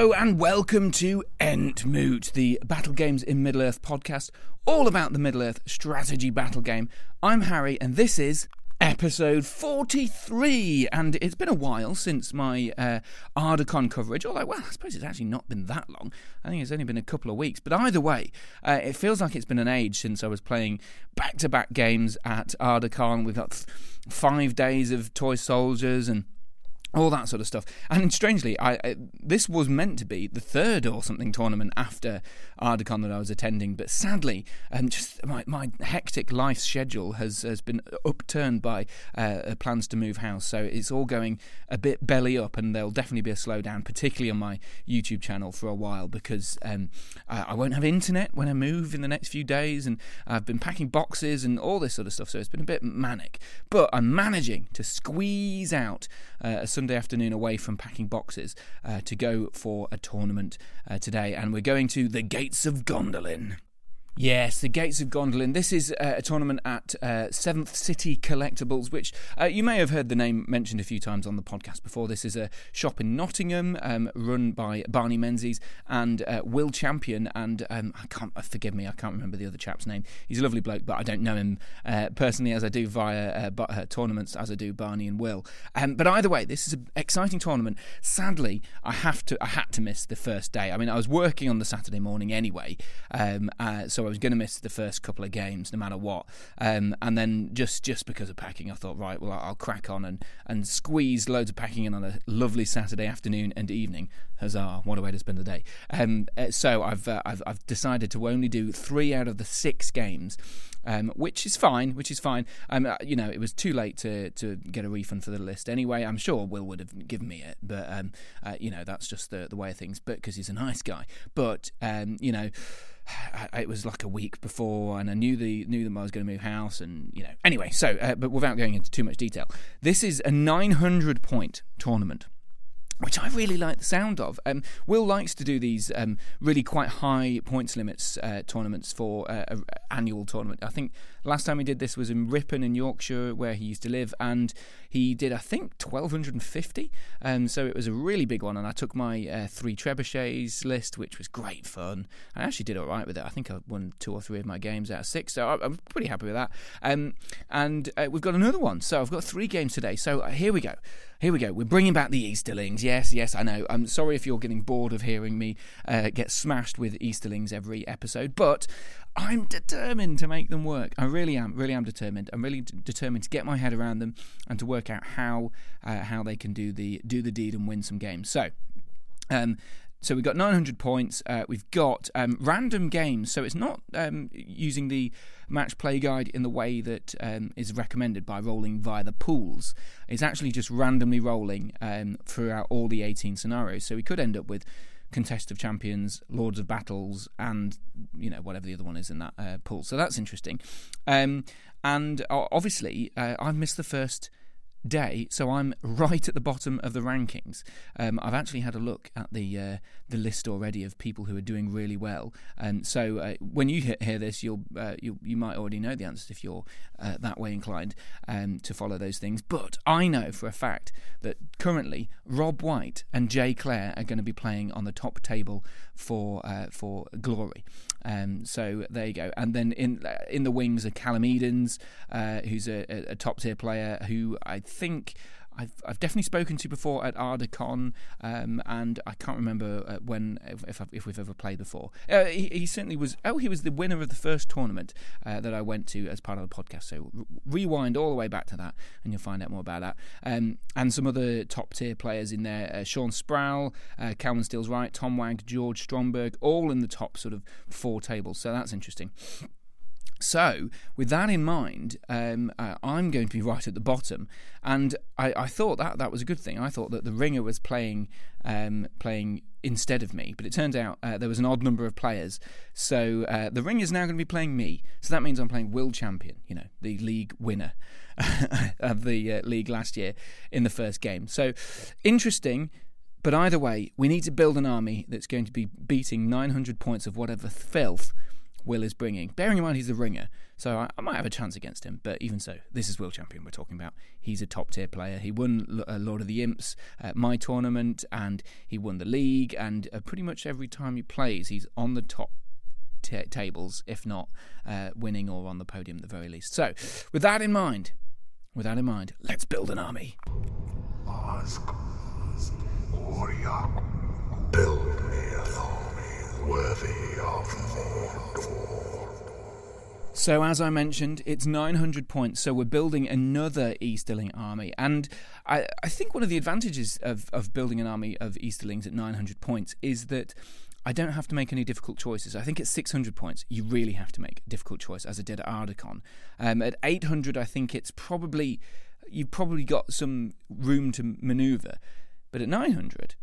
Hello and welcome to Entmoot, the Battle Games in Middle Earth podcast, all about the Middle Earth strategy battle game. I'm Harry, and this is episode 43 and it's been a while since my uh, Ardacon coverage although well I suppose it's actually not been that long I think it's only been a couple of weeks but either way uh, it feels like it's been an age since I was playing back-to-back games at Ardacon we've got th- five days of toy soldiers and all that sort of stuff. And strangely, I, I, this was meant to be the third or something tournament after Ardacon that I was attending, but sadly, um, just my, my hectic life schedule has has been upturned by uh, plans to move house. So it's all going a bit belly up, and there'll definitely be a slowdown, particularly on my YouTube channel for a while because um, I, I won't have internet when I move in the next few days, and I've been packing boxes and all this sort of stuff. So it's been a bit manic, but I'm managing to squeeze out uh, a Sunday afternoon away from packing boxes uh, to go for a tournament uh, today, and we're going to the Gates of Gondolin. Yes, the Gates of Gondolin. This is uh, a tournament at uh, Seventh City Collectibles, which uh, you may have heard the name mentioned a few times on the podcast before. This is a shop in Nottingham um, run by Barney Menzies and uh, Will Champion. And um, I can't, uh, forgive me, I can't remember the other chap's name. He's a lovely bloke, but I don't know him uh, personally as I do via tournaments, as I do Barney and Will. Um, but either way, this is an exciting tournament. Sadly, I have to, I had to miss the first day. I mean, I was working on the Saturday morning anyway, um, so was going to miss the first couple of games no matter what. Um, and then just just because of packing, I thought, right, well, I'll crack on and, and squeeze loads of packing in on a lovely Saturday afternoon and evening. Huzzah! What a way to spend the day. Um, uh, so I've, uh, I've I've decided to only do three out of the six games. Um, which is fine, which is fine. Um, uh, you know, it was too late to, to get a refund for the list anyway. I'm sure Will would have given me it, but um, uh, you know that's just the the way of things. But because he's a nice guy, but um, you know it was like a week before, and I knew the knew that I was going to move house, and you know. Anyway, so uh, but without going into too much detail, this is a 900 point tournament which I really like the sound of. Um, Will likes to do these um, really quite high points limits uh, tournaments for uh, an annual tournament. I think last time he did this was in Ripon in Yorkshire, where he used to live, and he did I think 1250. Um, so it was a really big one, and I took my uh, three trebuchets list, which was great fun. I actually did all right with it. I think I won two or three of my games out of six, so I'm pretty happy with that. Um, and uh, we've got another one, so I've got three games today. So uh, here we go. Here we go. We're bringing back the Easterlings. Yes, yes, I know. I'm sorry if you're getting bored of hearing me uh, get smashed with Easterlings every episode, but I'm determined to make them work. I really am, really am determined. I'm really d- determined to get my head around them and to work out how uh, how they can do the do the deed and win some games. So, um, so we've got 900 points. Uh, we've got um, random games. So it's not um, using the match play guide in the way that um, is recommended by rolling via the pools. It's actually just randomly rolling um, throughout all the 18 scenarios. So we could end up with Contest of Champions, Lords of Battles, and you know whatever the other one is in that uh, pool. So that's interesting. Um, and obviously, uh, I've missed the first day, so I'm right at the bottom of the rankings. Um, I've actually had a look at the uh, the list already of people who are doing really well, and so uh, when you hear this, you'll, uh, you you might already know the answers if you're uh, that way inclined um, to follow those things. But I know for a fact that currently Rob White and Jay Clare are going to be playing on the top table for uh, for glory. Um, so there you go. And then in uh, in the wings are Callum Edens, who's a, a top tier player who I think I've, I've definitely spoken to before at Ardacon, um, and I can't remember uh, when if, if, we've ever played before. Uh, he, he, certainly was. Oh, he was the winner of the first tournament uh, that I went to as part of the podcast. So re- rewind all the way back to that, and you'll find out more about that. Um, and some other top tier players in there: uh, Sean Sproul, uh, Calvin Steele's right, Tom Wag, George Stromberg, all in the top sort of four tables. So that's interesting. So, with that in mind, um, uh, I'm going to be right at the bottom, and I, I, thought that that was a good thing. I thought that the ringer was playing um, playing instead of me, but it turned out uh, there was an odd number of players. So uh, the ring is now going to be playing me. So that means I'm playing Will Champion, you know, the league winner of the uh, league last year in the first game. So interesting. But either way, we need to build an army that's going to be beating 900 points of whatever filth Will is bringing. Bearing in mind he's the ringer, so I, I, might have a chance against him. But even so, this is Will Champion we're talking about. He's a top tier player. He won uh, Lord of the Imps at my tournament, and he won the league. And uh, pretty much every time he plays, he's on the top t- tables, if not uh, winning or on the podium at the very least. So, with that in mind, with that in mind, let's build an army. Ask, warrior, build me an army worthy of Mordor. So, as I mentioned, it's 900 points, so we're building another Easterling army. And I, I think one of the advantages of, of building an army of Easterlings at 900 points is that I don't have to make any difficult choices. I think at 600 points, you really have to make a difficult choice, as I did at Ardacon. Um, at 800, I think it's probably you've probably got some room to manoeuvre, but at 900,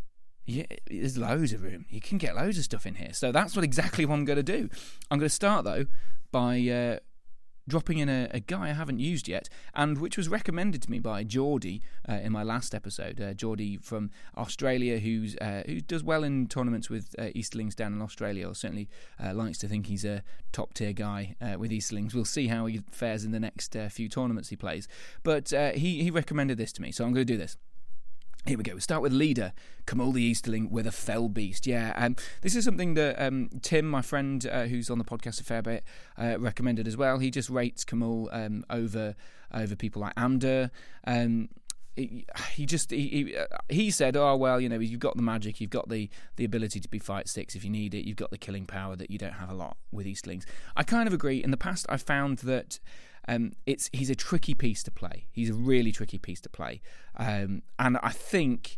yeah, there's loads of room. You can get loads of stuff in here. So that's what exactly what I'm going to do. I'm going to start though by uh, dropping in a, a, guy I haven't used yet, and which was recommended to me by Geordie uh, in my last episode. Uh, Geordie from Australia, who's uh, who does well in tournaments with uh, Easterlings down in Australia, or certainly uh, likes to think he's a top tier guy uh, with Easterlings. We'll see how he fares in the next few tournaments he plays. But he he recommended this to me, so I'm going to do this. Here we go. We start with leader, Khamûl the Easterling with a fell beast. Yeah, um, this is something that um, Tim, my friend uh, who's on the podcast a fair bit, uh, recommended as well. He just rates Khamûl um, over over people like Amdur. Um, he, just he, he, uh, he said, "Oh well, you know, you've got the magic, you've got the the ability to be fight six if you need it, you've got the killing power that you don't have a lot with Eastlings." I kind of agree. In the past, I've found that um, it's he's a tricky piece to play. He's a really tricky piece to play, um, and I think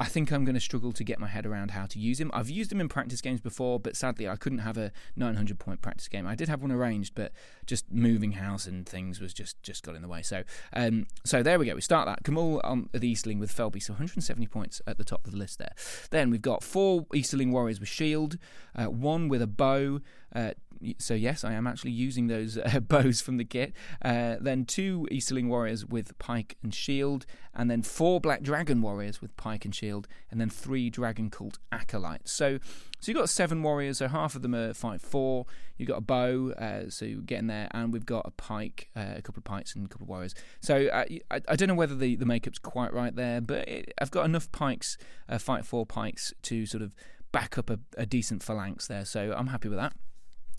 I think I'm going to struggle to get my head around how to use him. I've used him in practice games before, but sadly I couldn't have a 900 point practice game. I did have one arranged, but just moving house and things was just just got in the way. So um, so there we go. We start that. Khamûl on the Easterling with Fellbeast, so 170 points at the top of the list there. Then we've got four Easterling warriors with shield, uh, one with a bow. Uh, so yes, I am actually using those uh, bows from the kit. Uh, then two Easterling warriors with pike and shield, and then four Black Dragon warriors with pike and shield, and then three Dragon Cult acolytes. So, so you've got seven warriors. So half of them are fight four. You've got a bow, uh, so you're getting there, and we've got a pike, uh, a couple of pikes, and a couple of warriors. So uh, I, I, don't know whether the, the makeup's quite right there, but it, I've got enough pikes, uh, fight four pikes, to sort of back up a, a decent phalanx there. So I'm happy with that.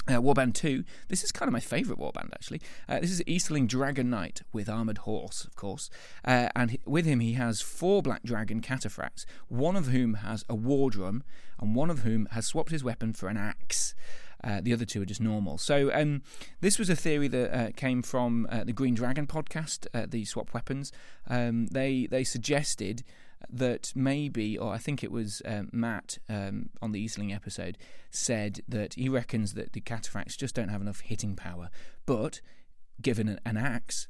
Uh, Warband 2, this is kind of my favourite warband actually. Uh, this is Easterling Dragon Knight with Armoured Horse, of course. Uh, and with him, he has four Black Dragon cataphracts, one of whom has a war drum, and one of whom has swapped his weapon for an axe. Uh, the other two are just normal. So um, this was a theory that uh, came from uh, the Green Dragon podcast, uh, the swap weapons. Um, they they suggested that maybe, or I think it was um, Matt um, on the Eastling episode, said that he reckons that the cataphracts just don't have enough hitting power. But given an, an axe,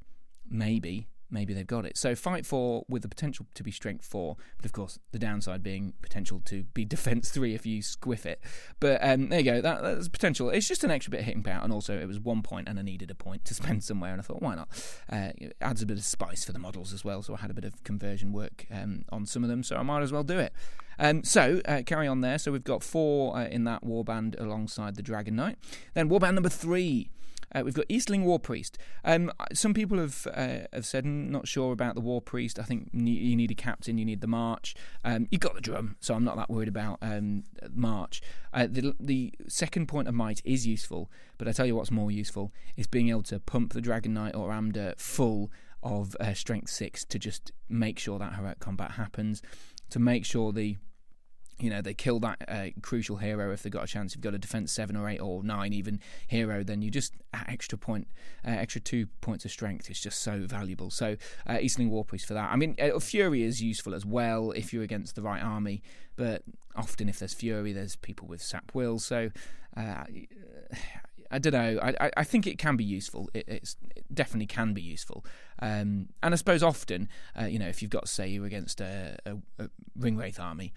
maybe maybe they've got it. So fight four with the potential to be strength four, but of course the downside being potential to be defense three if you squiff it. But um, there you go. That, that's potential. It's just an extra bit of hitting power, and also it was one point, and I needed a point to spend somewhere, and I thought why not? Uh, adds a bit of spice for the models as well. So I had a bit of conversion work um, on some of them, so I might as well do it. Um, so uh, carry on there. So we've got four uh, in that warband alongside the Dragon Knight. Then warband number three. Uh, we've got Eastling War Priest. Um, some people have uh, have said not sure about the War Priest. I think you need a captain, you need the march. Um, you got the drum, so I'm not that worried about um, march. Uh, the the second point of might is useful, but I tell you what's more useful is being able to pump the Dragon Knight or Amdur full of uh, strength six to just make sure that heroic combat happens, to make sure the you know they kill that uh, crucial hero if they've got a chance. You've got a defense seven or eight or nine even hero, then you just extra point, uh, extra two points of strength is just so valuable. So uh, Eastling War Priest for that. I mean, uh, Fury is useful as well if you're against the right army, but often if there's Fury, there's people with sap will. So uh, I don't know. I, I think it can be useful. It, it definitely can be useful. Um, and I suppose often, uh, you know, if you've got, say, you're against a, a, a Ringwraith army,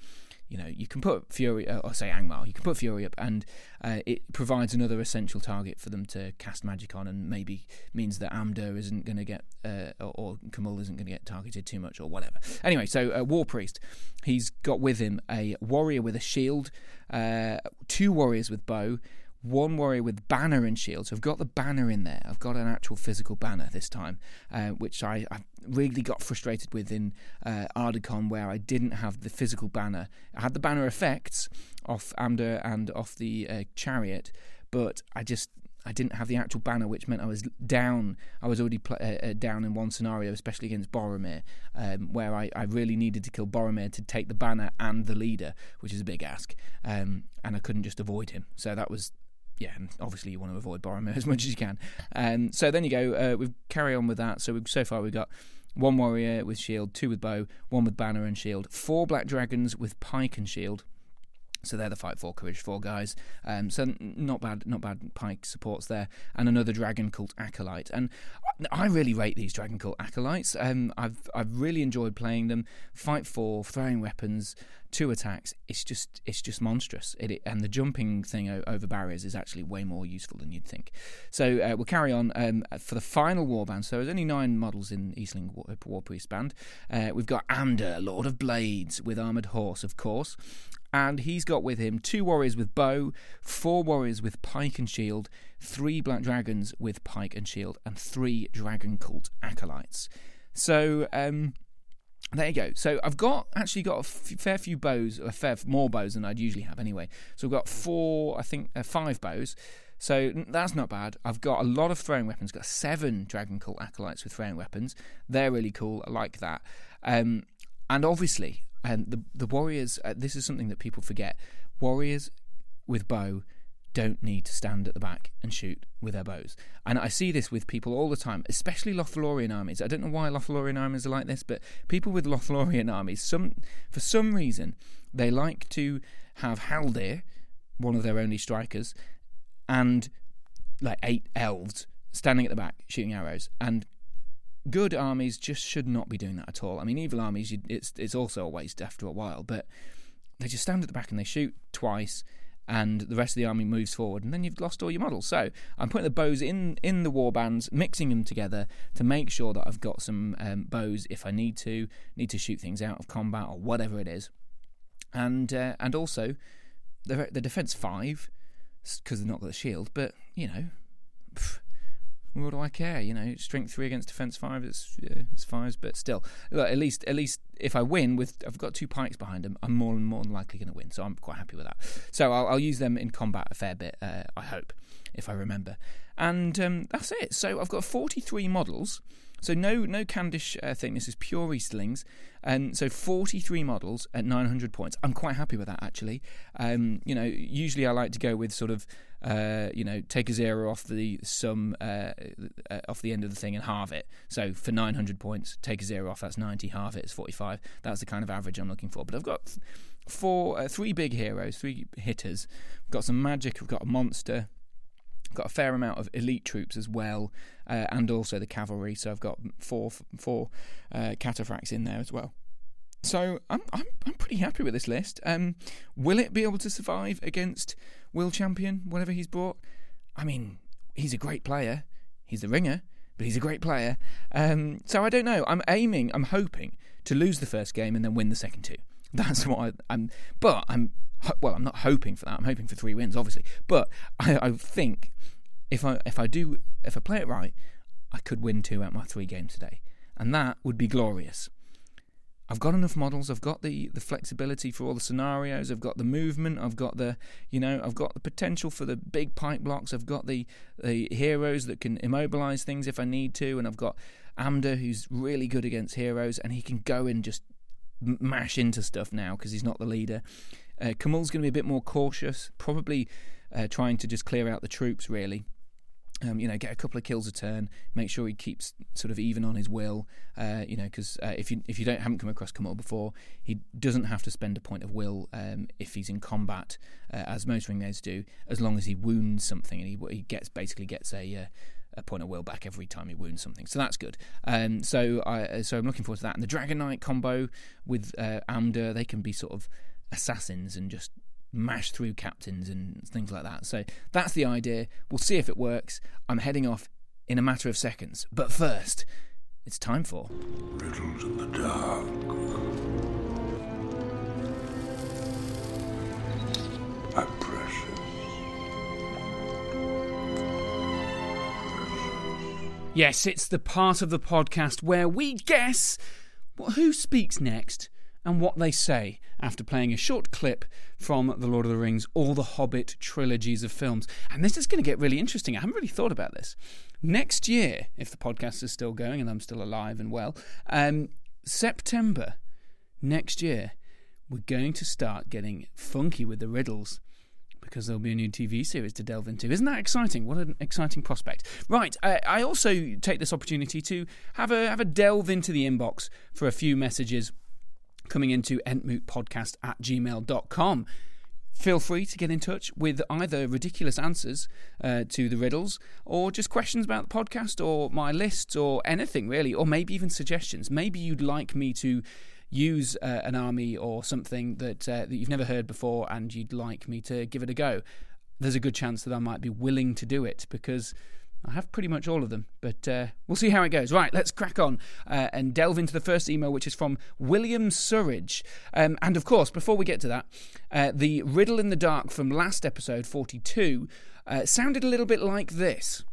you know, you can put Fury, uh, or say Angmar, you can put Fury up, and uh, it provides another essential target for them to cast magic on, and maybe means that Amdur isn't going to get, uh, or, or Khamûl isn't going to get targeted too much, or whatever. Anyway, so uh, War Priest, he's got with him a warrior with a shield, uh, two warriors with bow, one warrior with banner and shield. So I've got the banner in there. I've got an actual physical banner this time, uh, which I, I, really got frustrated with in uh, Ardacon, where I didn't have the physical banner. I had the banner effects off Amdur and off the uh, chariot, but I just I didn't have the actual banner, which meant I was down. I was already pl- uh, uh, down in one scenario, especially against Boromir, um, where I, I, really needed to kill Boromir to take the banner and the leader, which is a big ask, um, and I couldn't just avoid him. So that was. Yeah, and obviously you want to avoid Boromir as much as you can. Um, so then you go. Uh, we carry on with that. So we've, so far we've got one warrior with shield, two with bow, one with banner and shield, four black dragons with pike and shield, so they're the fight four courage four guys. Um, so not bad, not bad. Pike supports there, and another dragon cult acolyte. And I really rate these dragon cult acolytes. Um, I've I've really enjoyed playing them. Fight four, throwing weapons, two attacks. It's just it's just monstrous. It, it and the jumping thing over barriers is actually way more useful than you'd think. So uh, we'll carry on um, for the final warband. So there's only nine models in Eastling War, War Priest band. Uh, we've got Amdur, Lord of Blades, with armored horse, of course and he's got with him two warriors with bow, four warriors with pike and shield, three black dragons with pike and shield, and three dragon cult acolytes. So, um, there you go. So I've got actually got a fair few bows, a fair more bows than I'd usually have anyway. So I've got four, I think, uh, five bows. So that's not bad. I've got a lot of throwing weapons. Got seven Dragon Cult acolytes with throwing weapons. They're really cool. I like that. Um, and obviously, and the the warriors. Uh, this is something that people forget. Warriors with bow don't need to stand at the back and shoot with their bows. And I see this with people all the time, especially Lothlorien armies. I don't know why Lothlorien armies are like this, but people with Lothlorien armies, some for some reason, they like to have Haldir, one of their only strikers, and like eight elves standing at the back shooting arrows. And good armies just should not be doing that at all. I mean, evil armies, it's it's also a waste after a while, but they just stand at the back and they shoot twice, and the rest of the army moves forward, and then you've lost all your models. So I'm putting the bows in in the war bands, mixing them together to make sure that I've got some um, bows if I need to, need to shoot things out of combat or whatever it is, and uh, and also the the defense five because they're not got the shield, but you know. What do I care? You know, strength three against defense five. It's yeah, it's fives, but still, look, at least at least if I win with I've got two pikes behind them, I'm more and more than likely going to win. So I'm quite happy with that. So I'll, I'll use them in combat a fair bit. Uh, I hope, if I remember. And um, that's it. So I've got 43 models. So no no Khandish uh, thing. This is pure Easterlings. And so 43 models at 900 points. I'm quite happy with that actually. Um, you know, usually I like to go with sort of uh, you know, take a zero off the sum uh, uh, off the end of the thing and halve it. So for 900 points, take a zero off. That's 90. Halve it is 45. That's the kind of average I'm looking for. But I've got four, uh, three big heroes, three hitters. I've got some magic. I've got a monster. Got a fair amount of elite troops as well, uh, and also the cavalry. So I've got four four uh, cataphracts in there as well. So I'm I'm I'm pretty happy with this list. Um, will it be able to survive against Will Champion, whatever he's brought? I mean, he's a great player. He's the ringer, but he's a great player. Um, so I don't know. I'm aiming. I'm hoping to lose the first game and then win the second two. That's what I, I'm. But I'm well. I'm not hoping for that. I'm hoping for three wins, obviously. But I, I think if I if I do if I play it right, I could win two out of my three games today, and that would be glorious. I've got enough models. I've got the, the flexibility for all the scenarios. I've got the movement. I've got the you know I've got the potential for the big pipe blocks. I've got the the heroes that can immobilize things if I need to, and I've got Amdur who's really good against heroes, and he can go and just mash into stuff now because he's not the leader. Uh, Khamûl's going to be a bit more cautious, probably uh, trying to just clear out the troops really. Um, you know, get a couple of kills a turn. Make sure he keeps sort of even on his will. Uh, you know, because uh, if you if you don't haven't come across Khamûl before, he doesn't have to spend a point of will um, if he's in combat, uh, as most Ringwraiths do, as long as he wounds something and he he gets basically gets a uh, a point of will back every time he wounds something. So that's good. Um, so I so I'm looking forward to that. And the Dragon Knight combo with uh, they can be sort of assassins and just mash through captains and things like that. So that's the idea. We'll see if it works. I'm heading off in a matter of seconds. But first, it's time for. Riddles in the dark. I'm precious. Yes, it's the part of the podcast where we guess well, who speaks next and what they say after playing a short clip from The Lord of the Rings or the Hobbit trilogies of films. And this is going to get really interesting. I haven't really thought about this. Next year, if the podcast is still going and I'm still alive and well, um, September next year, we're going to start getting funky with the riddles because there'll be a new TV series to delve into. Isn't that exciting? What an exciting prospect! Right, I, I also take this opportunity to have a have a delve into the inbox for a few messages coming into entmootpodcast at gmail.com. Feel free to get in touch with either ridiculous answers uh, to the riddles or just questions about the podcast or my lists or anything really, or maybe even suggestions. Maybe you'd like me to use uh, an army or something that uh, that you've never heard before and you'd like me to give it a go, there's a good chance that I might be willing to do it because I have pretty much all of them, but uh, we'll see how it goes. Right, let's crack on uh, and delve into the first email, which is from William Surridge. Um, and of course, before we get to that, uh, the riddle in the dark from last episode, 42, uh, sounded a little bit like this.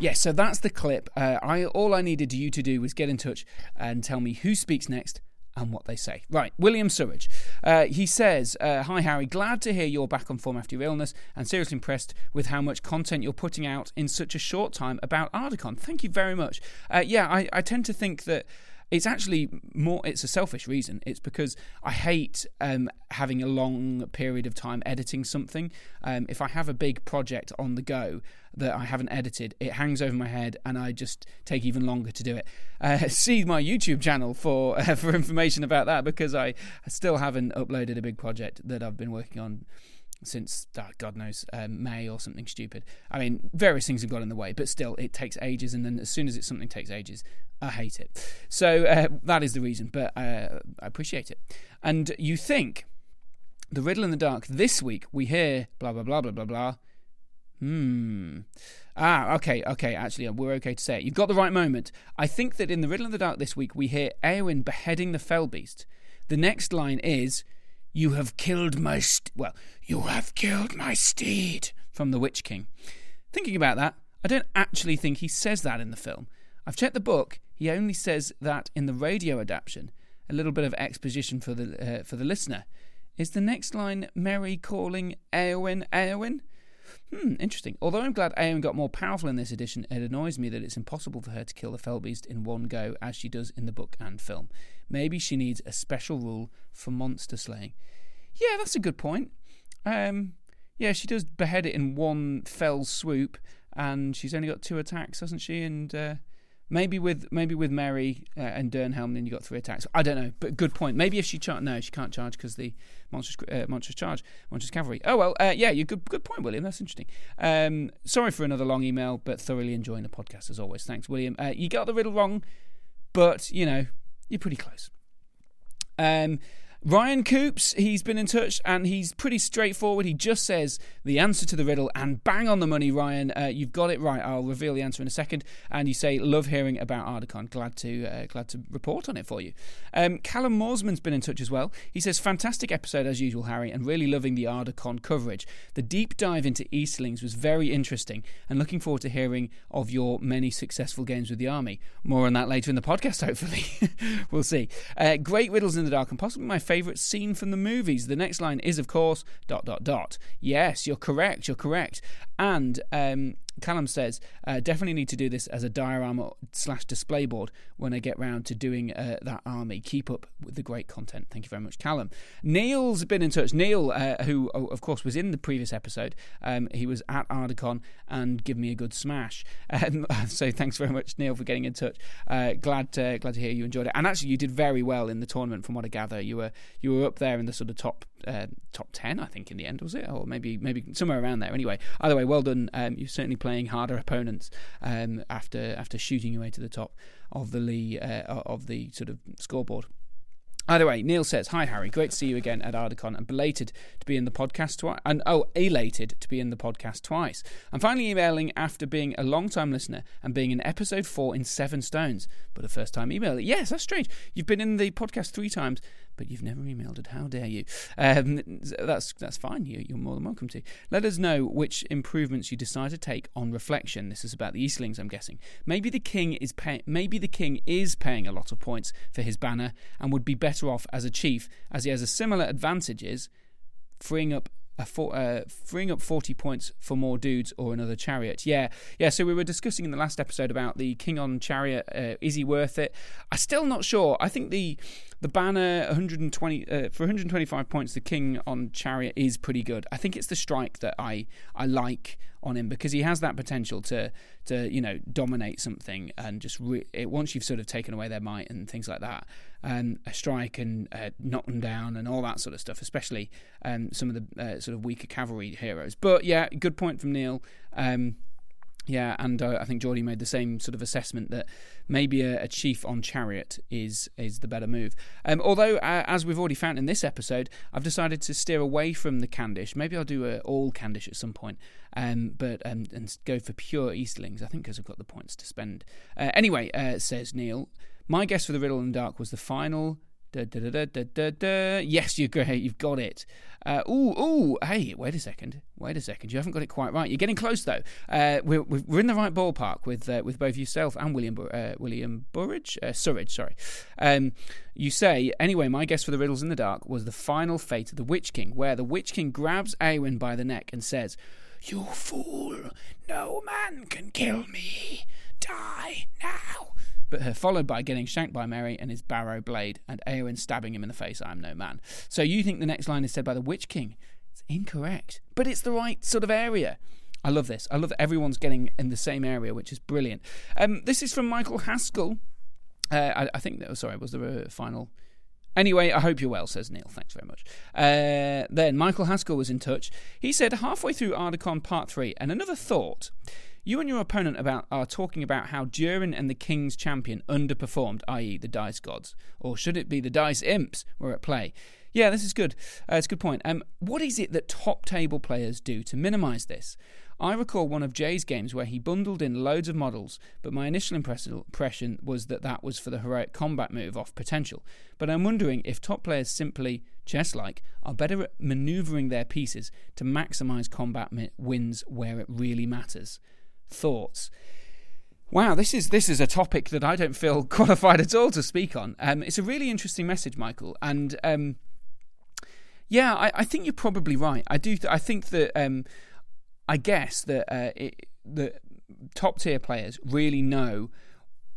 Yes, so that's the clip. Uh, I all I needed you to do was get in touch and tell me who speaks next and what they say. Right, William Surridge. Uh, he says, uh, Hi Harry, glad to hear you're back on form after your illness and seriously impressed with how much content you're putting out in such a short time about Ardacon. Thank you very much. Uh, yeah, I, I tend to think that it's actually more it's a selfish reason. It's because i hate um, having a long period of time editing something. Um, if i have a big project on the go that i haven't edited it hangs over my head and i just take even longer to do it. Uh, see my youtube channel for uh, for information about that because i still haven't uploaded a big project that i've been working on since God knows um, May or something stupid. I mean, various things have got in the way, but still, it takes ages. And then as soon as it's something takes ages, I hate it. So uh, that is the reason, but uh, I appreciate it. And you think the riddle in the dark this week we hear blah blah blah blah blah blah. Hmm. Ah, okay, okay. Actually, we're okay to say it. You've got the right moment. I think that in the riddle in the dark this week we hear Eowyn beheading the fell beast. The next line is you have killed my st- well, you have killed my steed from the Witch King. Thinking about that, I don't actually think he says that in the film. I've checked the book. He only says that in the radio adaptation. A little bit of exposition for the uh, for the listener. Is the next line Merry calling Eowyn Eowyn? Hmm, interesting. Although I'm glad Eowyn got more powerful in this edition, it annoys me that it's impossible for her to kill the Fellbeast in one go as she does in the book and film. Maybe she needs a special rule for monster slaying. Yeah, that's a good point. Um, yeah, she does behead it in one fell swoop, and she's only got two attacks, hasn't she? And uh, Maybe with maybe with Merry uh, and Dernhelm, then you got three attacks. I don't know, but good point. Maybe if she charge, no, she can't charge because the monstrous uh, monstrous charge, monstrous cavalry. Oh well, uh, yeah, you good good point, William. That's interesting. Um, sorry for another long email, but thoroughly enjoying the podcast as always. Thanks, William. Uh, you got the riddle wrong, but you know you're pretty close. Um, Ryan Coops, he's been in touch and he's pretty straightforward. He just says the answer to the riddle and bang on the money, Ryan. Uh, you've got it right. I'll reveal the answer in a second. And you say, love hearing about Ardacon. Glad to uh, glad to report on it for you. Um, Callum Morsman's been in touch as well. He says, fantastic episode as usual, Harry, and really loving the Ardacon coverage. The deep dive into Eastlings was very interesting and looking forward to hearing of your many successful games with the army. More on that later in the podcast, hopefully. we'll see. Uh, great riddles in the dark and possibly my favourite scene from the movies. The next line is, of course, dot dot dot. Yes, you're correct. You're correct. And um, Callum says, uh, definitely need to do this as a diorama slash display board when I get round to doing uh, that army. Keep up with the great content. Thank you very much, Callum. Neil's been in touch. Neil, uh, who of course was in the previous episode, um, he was at Ardacon and give me a good smash. Um, so thanks very much, Neil, for getting in touch. Uh, glad to, glad to hear you enjoyed it. And actually, you did very well in the tournament, from what I gather. You were you were up there in the sort of top uh, top ten, I think, in the end, was it, or maybe maybe somewhere around there. Anyway, either way, well done. Um, you're certainly playing harder opponents um, after after shooting your way to the top of the uh, of the sort of scoreboard. Either way, Neil says, Hi Harry, great to see you again at Ardacon and belated to be in the podcast twice. And oh, elated to be in the podcast twice. I'm finally emailing after being a long time listener and being in episode four in Seven Stones, but a first time emailer. Yes, that's strange. You've been in the podcast three times, but you've never emailed it. How dare you? Um, that's that's fine. You, you're more than welcome to. Let us know which improvements you decide to take on reflection. This is about the Eastlings, I'm guessing. Maybe the king is pay- maybe the king is paying a lot of points for his banner and would be better off as a chief, as he has a similar advantages, freeing up for, uh, freeing up 40 points for more dudes or another chariot. Yeah, yeah. So we were discussing in the last episode about the king on chariot. Uh, is he worth it? I'm still not sure. I think the the banner 120 uh, for 125 points. The king on chariot is pretty good. I think it's the strike that I I like on him because he has that potential to to you know dominate something and just re- it, once you've sort of taken away their might and things like that um, a strike and uh, knock them down and all that sort of stuff especially um, some of the uh, sort of weaker cavalry heroes but yeah good point from Neil um, yeah, and uh, I think Geordie made the same sort of assessment that maybe a, a chief on chariot is is the better move. Um, although, uh, as we've already found in this episode, I've decided to steer away from the Khandish. Maybe I'll do a all Khandish at some point, um, but um, and go for pure Eastlings. I think because I've got the points to spend. Uh, anyway, uh, says Neil, my guess for the Riddle in the Dark was the final Da, da, da, yes, you're great. You've got it. Uh, ooh, ooh. Hey, wait a second. Wait a second. You haven't got it quite right. You're getting close though. Uh, we're, we're in the right ballpark with uh, with both yourself and William uh, William Burridge, uh, Surridge. Sorry. Um, you say anyway. My guess for the riddles in the dark was the final fate of the Witch King, where the Witch King grabs Eowyn by the neck and says, "You fool! No man can kill me. Die now." But her followed by getting shanked by Merry and his barrow blade, and Eowyn stabbing him in the face, I am no man. So you think the next line is said by the Witch King? It's incorrect, but it's the right sort of area. I love this. I love that everyone's getting in the same area, which is brilliant. Um, this is from Michael Haskell. Uh, I, I, think, oh, sorry, was there a final? Anyway, I hope you're well, says Neil. Thanks very much. Uh, then Michael Haskell was in touch. He said, halfway through Ardacon Part 3, and another thought. You and your opponent about are talking about how Durin and the King's champion underperformed, i.e., the Dice Gods, or should it be the Dice Imps were at play? Yeah, this is good. Uh, it's a good point. Um, what is it that top table players do to minimise this? I recall one of Jay's games where he bundled in loads of models, but my initial impression was that that was for the heroic combat move off potential. But I'm wondering if top players simply, chess like, are better at manoeuvring their pieces to maximise combat wins where it really matters thoughts. Wow, this is this is a topic that I don't feel qualified at all to speak on. Um, it's a really interesting message, Michael, and um, yeah, I, I, think you're probably right. I do. Th- I think that um, I guess that uh, the top tier players really know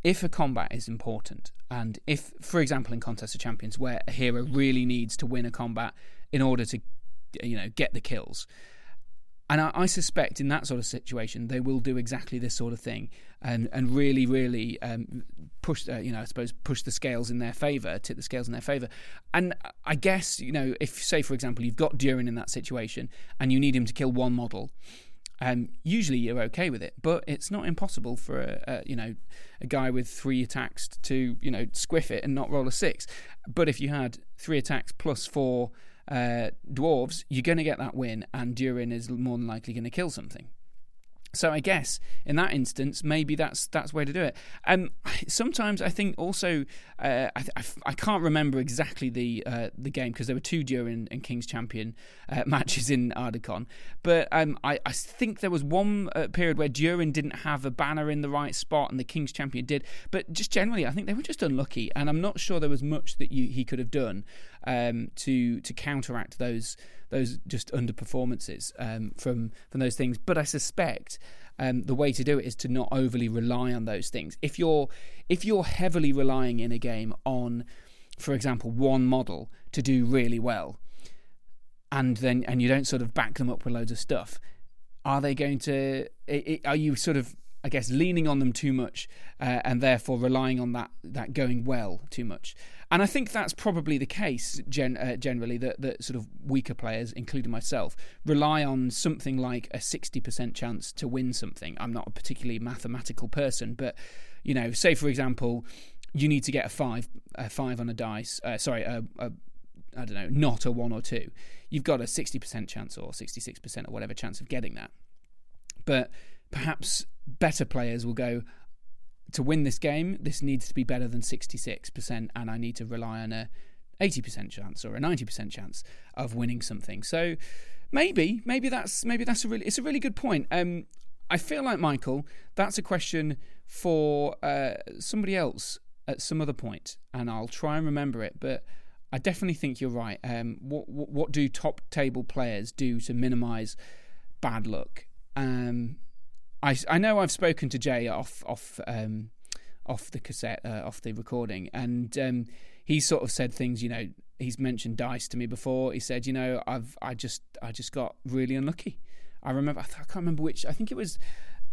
if a combat is important, and if, for example, in Contest of Champions, where a hero really needs to win a combat in order to, you know, get the kills and I, I, suspect in that sort of situation they will do exactly this sort of thing and and really really um, push uh, you know I suppose push the scales in their favour tip the scales in their favour and I guess you know if say for example you've got Durin in that situation and you need him to kill one model um, usually you're okay with it, but it's not impossible for a, a, you know a guy with three attacks to you know squiff it and not roll a six. But if you had three attacks plus four uh, dwarves, you're going to get that win, and Durin is more than likely going to kill something. So I guess in that instance, maybe that's that's way to do it. Um, sometimes I think also uh, I, I, I, can't remember exactly the uh, the game because there were two Durin and King's Champion uh, matches in Ardacon, but um, I, I think there was one uh, period where Durin didn't have a banner in the right spot and the King's Champion did. But just generally, I think they were just unlucky, and I'm not sure there was much that you, he could have done um, to to counteract those those just underperformances um, from from those things. But I suspect um, the way to do it is to not overly rely on those things. If you're if you're heavily relying in a game on, for example, one model to do really well, and then and you don't sort of back them up with loads of stuff, are they going to? Are you sort of I guess leaning on them too much uh, and therefore relying on that that going well too much. And I think that's probably the case gen- uh, generally that, that sort of weaker players, including myself, rely on something like a 60% chance to win something. I'm not a particularly mathematical person, but you know, say for example, you need to get a five, a five on a dice. Uh, sorry, a, a I don't know, not a one or two. You've got a sixty percent chance or sixty six percent or whatever chance of getting that. But perhaps better players will go to win this game. This needs to be better than sixty six percent, and I need to rely on a 80% chance or a 90% chance of winning something. So maybe maybe that's maybe that's a really it's a really good point. Um I feel like Michael that's a question for uh, somebody else at some other point and I'll try and remember it but I definitely think you're right. Um, what, what, what do top table players do to minimise bad luck? Um, I I know I've spoken to Jay off off um, off the cassette uh, off the recording, and um, he sort of said things. You know, he's mentioned dice to me before. He said, you know, I've I just I just got really unlucky. I remember I, th- I can't remember which. I think it was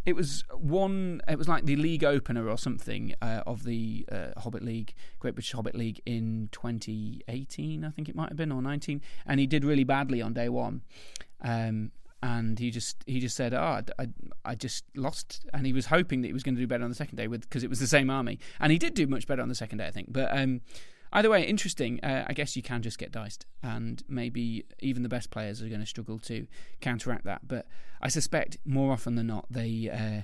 it was one. It was like the league opener or something uh, of the uh, Hobbit League, Great British Hobbit League in 2018. I think it might have been or 19, and he did really badly on day one. Um, and he just he just said, "Oh, I, I just lost," and he was hoping that he was going to do better on the second day with because it was the same army, and he did do much better on the second day, I think. But um, either way, interesting. Uh, I guess you can just get diced, and maybe even the best players are going to struggle to counteract that. But I suspect more often than not, they uh,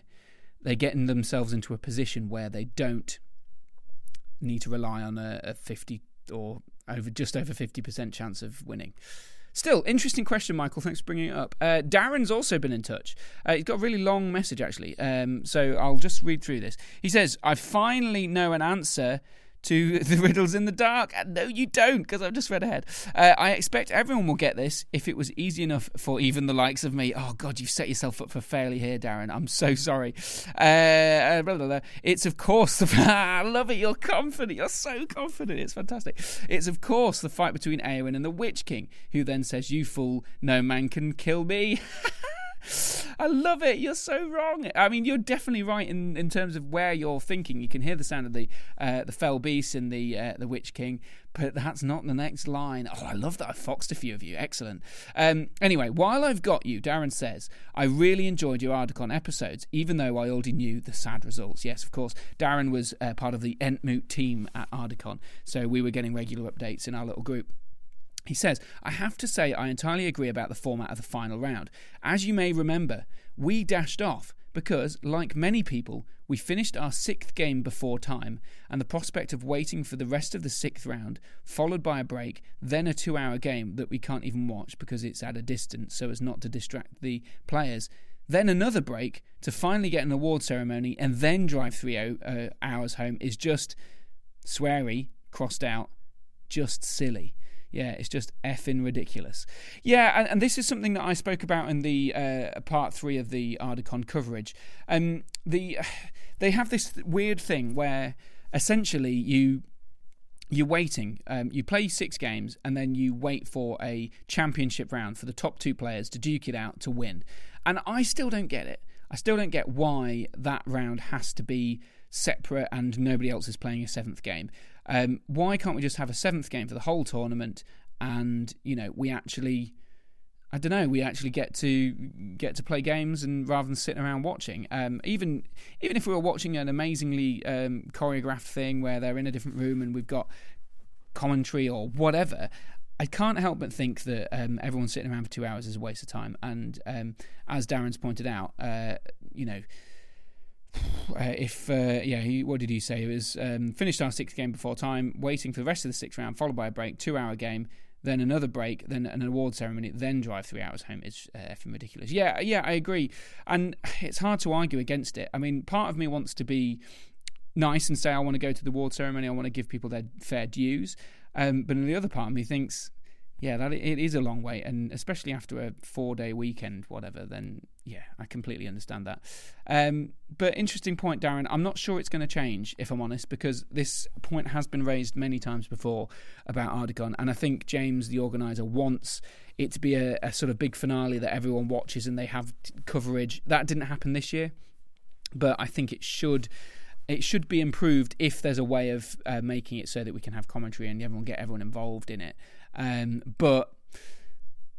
they're getting themselves into a position where they don't need to rely on a, a fifty or over just over fifty percent chance of winning. Still, interesting question, Michael. Thanks for bringing it up. Uh, Darren's also been in touch. Uh, he's got a really long message, actually. Um, so I'll just read through this. He says, I finally know an answer to the riddles in the dark. No, you don't, because I've just read ahead. Uh, I expect everyone will get this if it was easy enough for even the likes of me. Oh, God, you've set yourself up for failure here, Darren. I'm so sorry. Uh, blah, blah, blah. It's, of course, the. I love it. You're confident. You're so confident. It's fantastic. It's, of course, the fight between Eowyn and the Witch King, who then says, You fool, no man can kill me. I love it. You're so wrong. I mean, you're definitely right in, in terms of where you're thinking. You can hear the sound of the uh, the fell beast and the uh, the witch king, but that's not the next line. Oh, I love that. I foxed a few of you. Excellent. Um, anyway, while I've got you, Darren says I really enjoyed your Ardacon episodes, even though I already knew the sad results. Yes, of course. Darren was uh, part of the Entmoot team at Ardacon, so we were getting regular updates in our little group. He says, I have to say I entirely agree about the format of the final round. As you may remember, we dashed off because, like many people, we finished our sixth game before time, and the prospect of waiting for the rest of the sixth round, followed by a break, then a two hour game that we can't even watch because it's at a distance so as not to distract the players, then another break to finally get an award ceremony, and then drive three uh, hours home is just sweary, crossed out, just silly. Yeah, it's just effing ridiculous. Yeah, and, and, this is something that I spoke about in the uh, part three of the Ardacon coverage. Um, the they have this weird thing where essentially you you're waiting. Um, you play six games and then you wait for a championship round for the top two players to duke it out to win. And I still don't get it. I still don't get why that round has to be separate and nobody else is playing a seventh game. Um, why can't we just have a seventh game for the whole tournament? And you know, we actually, I don't know, we actually get to get to play games and rather than sitting around watching. Um, even even if we were watching an amazingly um, choreographed thing where they're in a different room and we've got commentary or whatever. I can't help but think that um, everyone sitting around for two hours is a waste of time. And um, as Darren's pointed out, uh, you know, uh, if uh, yeah, he, what did he say? It was um, finished our sixth game before time, waiting for the rest of the sixth round, followed by a break, two-hour game, then another break, then an award ceremony, then drive three hours home. It's uh, effing ridiculous. Yeah, yeah, I agree, and it's hard to argue against it. I mean, part of me wants to be nice and say I want to go to the award ceremony, I want to give people their fair dues, um, but the other part of me thinks yeah, that it is a long way, and especially after a four-day weekend, whatever. Then yeah, I completely understand that. Um, but interesting point, Darren. I'm not sure it's going to change, if I'm honest, because this point has been raised many times before about Ardacon, and I think James, the organizer, wants it to be a, a sort of big finale that everyone watches and they have t- coverage. That didn't happen this year, but I think it should it should be improved if there's a way of uh, making it so that we can have commentary and everyone get everyone involved in it. Um, but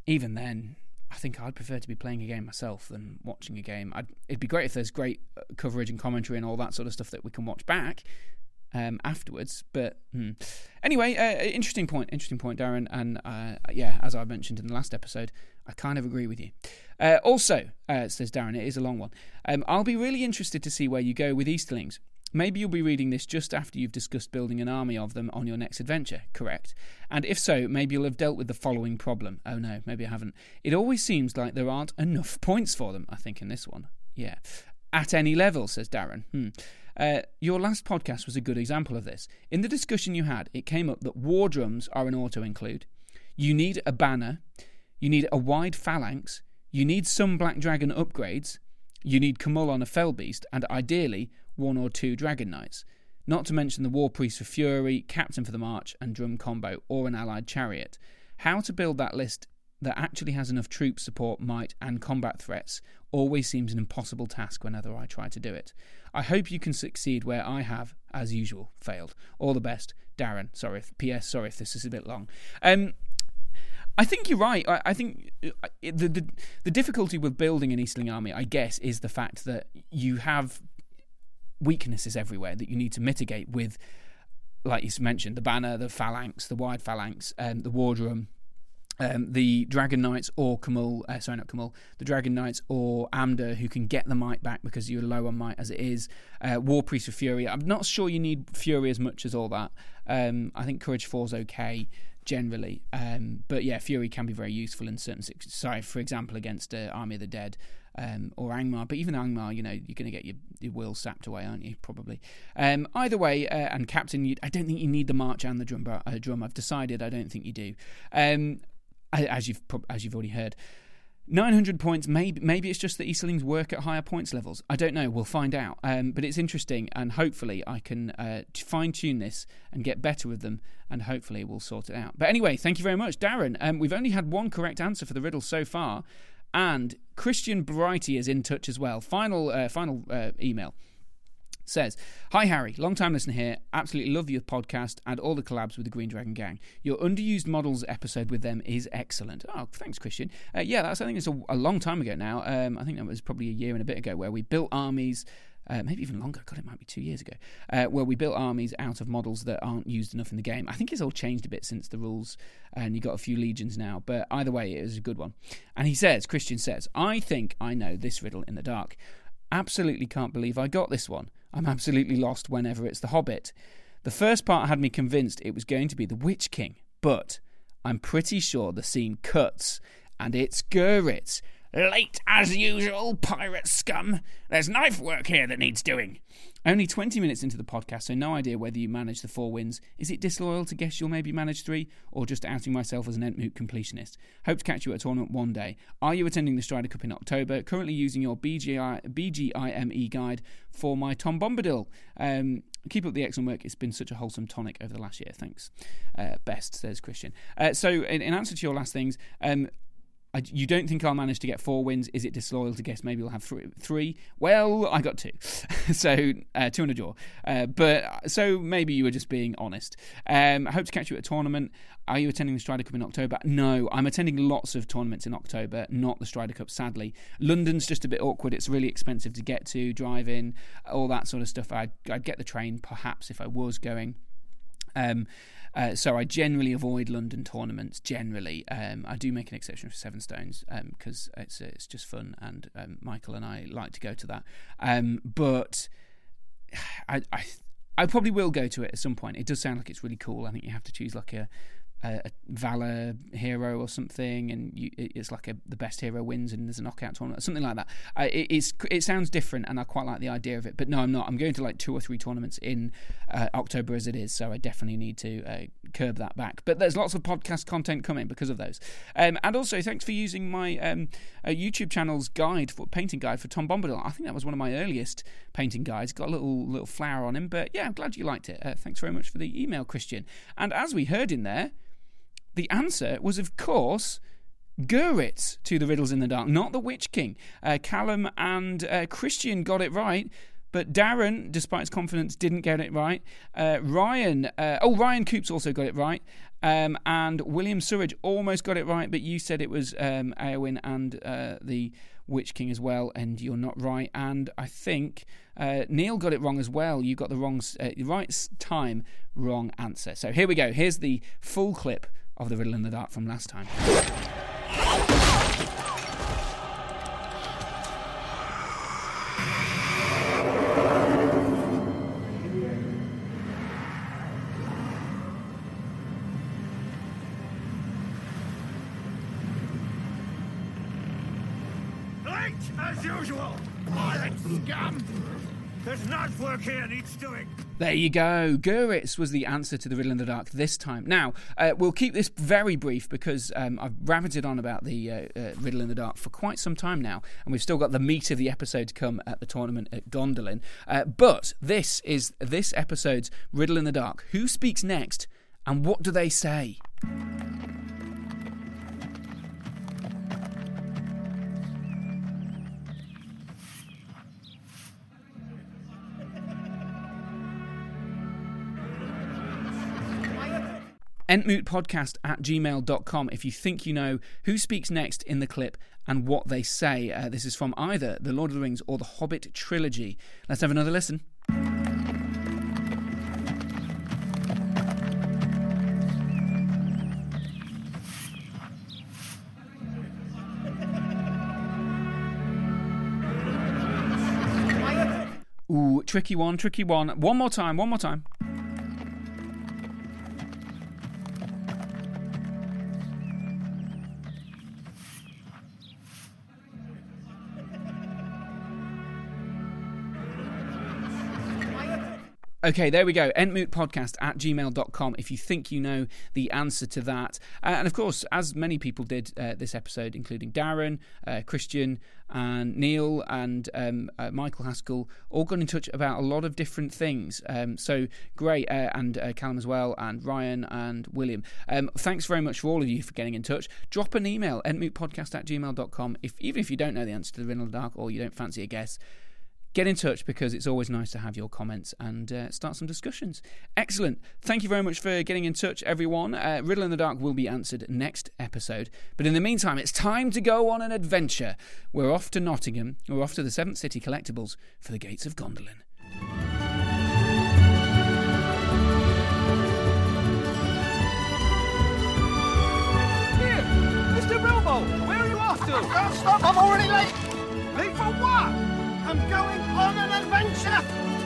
even then, I think I'd prefer to be playing a game myself than watching a game. I'd, it'd be great if there's great uh, coverage and commentary and all that sort of stuff that we can watch back. um, afterwards. But hmm. anyway, uh, interesting point, interesting point, Darren. And uh, yeah, as I mentioned in the last episode, I kind of agree with you. Uh, also, uh, says Darren, it is a long one. Um, I'll be really interested to see where you go with Easterlings. Maybe you'll be reading this just after you've discussed building an army of them on your next adventure, correct? And if so, maybe you'll have dealt with the following problem. Oh no, maybe I haven't. It always seems like there aren't enough points for them, I think, in this one. Yeah. At any level, says Darren. Hmm. Uh, your last podcast was a good example of this. In the discussion you had, it came up that war drums are an auto include. You need a banner, you need a wide phalanx, you need some Black Dragon upgrades, you need Khamûl on a Fell Beast, and ideally one or two Dragon Knights. Not to mention the War Priest for Fury, Captain for the March, and Drum Combo, or an allied chariot. How to build that list that actually has enough troop support, might, and combat threats always seems an impossible task whenever I try to do it. I hope you can succeed where I have, as usual, failed. All the best, Darren. Sorry, if, P.S. Sorry if this is a bit long. Um, I think you're right. I, I think uh, the, the the difficulty with building an Eastling army, I guess, is the fact that you have weaknesses everywhere that you need to mitigate with, like you mentioned, the banner, the phalanx, the wide phalanx, um, the war drum, um, the Dragon Knights or Khamûl, uh, sorry, not Khamûl, the Dragon Knights or Amdur who can get the might back because you're low on might as it is. Uh, War Priest for Fury. I'm not sure you need Fury as much as all that. Um, I think Courage 4 is okay generally. Um, but yeah, Fury can be very useful in certain. Sorry, for example, against uh, Army of the Dead um, or Angmar. But even Angmar, you know, you're going to get your, your will sapped away, aren't you? Probably. Um, either way, uh, and Captain, you, I don't think you need the march and the drum. Uh, drum. I've decided I don't think you do. Um, as you've as you've already heard. 900 points, maybe maybe it's just that Easterlings work at higher points levels. I don't know. We'll find out. Um, but it's interesting, and hopefully I can uh, fine tune this and get better with them, and hopefully we'll sort it out. But anyway, thank you very much, Darren. Um, we've only had one correct answer for the riddle so far, and Christian Brighty is in touch as well. Final uh, final uh, email says, Hi Harry, long time listener here. Absolutely love your podcast and all the collabs with the Green Dragon Gang. Your underused models episode with them is excellent. Oh, thanks, Christian. Uh, yeah, that's I think it's a, a, long time ago now. Um, I think that was probably a year and a bit ago where we built armies. Uh, maybe even longer. God, it might be two years ago, uh, where we built armies out of models that aren't used enough in the game. I think it's all changed a bit since the rules, and you got a few legions now. But either way, it was a good one. And he says, Christian says, I think I know this riddle in the dark. Absolutely can't believe I got this one. I'm absolutely lost whenever it's The Hobbit. The first part had me convinced it was going to be The Witch King, but I'm pretty sure the scene cuts and it's Gurrit. Late as usual, pirate scum. There's knife work here that needs doing. Only 20 minutes into the podcast, so no idea whether you manage the four wins. Is it disloyal to guess you'll maybe manage three, or just outing myself as an Entmoot completionist? Hope to catch you at a tournament one day. Are you attending the Strider Cup in October? Currently using your BGI, BGIME guide for my Tom Bombadil. Um, keep up the excellent work. It's been such a wholesome tonic over the last year. Thanks. Uh, best, says Christian. Uh, so, in, in, answer to your last things, um, I, you don't think I'll manage to get four wins? Is it disloyal to guess maybe we'll have three? three? Well, I got two, so uh, two and a draw. Uh, but so maybe you were just being honest. Um, I hope to catch you at a tournament. Are you attending the Strider Cup in October? No, I'm attending lots of tournaments in October, not the Strider Cup, sadly. London's just a bit awkward. It's really expensive to get to, drive in, all that sort of stuff. I'd, I'd get the train perhaps if I was going. Um, uh, so I generally avoid London tournaments. Generally, um, I do make an exception for Seven Stones because um, it's it's just fun, and um, Michael and I like to go to that. Um, but I, I I probably will go to it at some point. It does sound like it's really cool. I think you have to choose like a a, valor hero or something, and you, it's like a, the best hero wins, and there's a knockout tournament, something like that. It, it's it sounds different, and I quite like the idea of it. But no, I'm not. I'm going to like two or three tournaments in uh, October as it is, so I definitely need to uh, curb that back. But there's lots of podcast content coming because of those. Um, and also, thanks for using my um, uh, YouTube channel's guide for painting guide for Tom Bombadil. I think that was one of my earliest painting guides. Got a little little flower on him, but yeah, I'm glad you liked it. Uh, thanks very much for the email, Christian. And as we heard in there. The answer was, of course, Gurrit to the Riddles in the Dark, not the Witch King. Uh, Callum and uh, Christian got it right, but Darren, despite his confidence, didn't get it right. Uh, Ryan, uh, oh, Ryan Coops also got it right. Um, and William Surridge almost got it right, but you said it was um, Eowyn and uh, the Witch King as well, and you're not right. And I think uh, Neil got it wrong as well. You got the wrong right time, wrong answer. So here we go. Here's the full clip of the Riddle in the Dark from last time. Work here needs doing. There you go. Guritz was the answer to the Riddle in the Dark this time. Now, uh, we'll keep this very brief because um, I've rabbited on about the uh, uh, Riddle in the Dark for quite some time now, and we've still got the meat of the episode to come at the tournament at Gondolin. Uh, but this is this episode's Riddle in the Dark. Who speaks next, and what do they say? Entmootpodcast at gmail.com if you think you know who speaks next in the clip and what they say. Uh, this is from either The Lord of the Rings or The Hobbit trilogy. Let's have another listen. Ooh, tricky one, tricky one. One more time, one more time. Okay, there we go. Entmootpodcast at gmail.com if you think you know the answer to that. Uh, and of course, as many people did uh, this episode, including Darren, uh, Christian, and Neil, and um, uh, Michael Haskell, all got in touch about a lot of different things. Um, so great. Uh, and uh, Callum as well, and Ryan and William. Um, thanks very much for all of you for getting in touch. Drop an email, entmootpodcast at gmail.com, if, even if you don't know the answer to the Riddle Dark or you don't fancy a guess get in touch because it's always nice to have your comments and uh, start some discussions. Excellent. Thank you very much for getting in touch, everyone. Uh, Riddle in the Dark will be answered next episode. But in the meantime, it's time to go on an adventure. We're off to Nottingham. We're off to the Seventh City Collectibles for the Gates of Gondolin. Here, Mr. Bilbo, where are you off to? Can't stop. I'm already late. Late for what? I'm going on an adventure.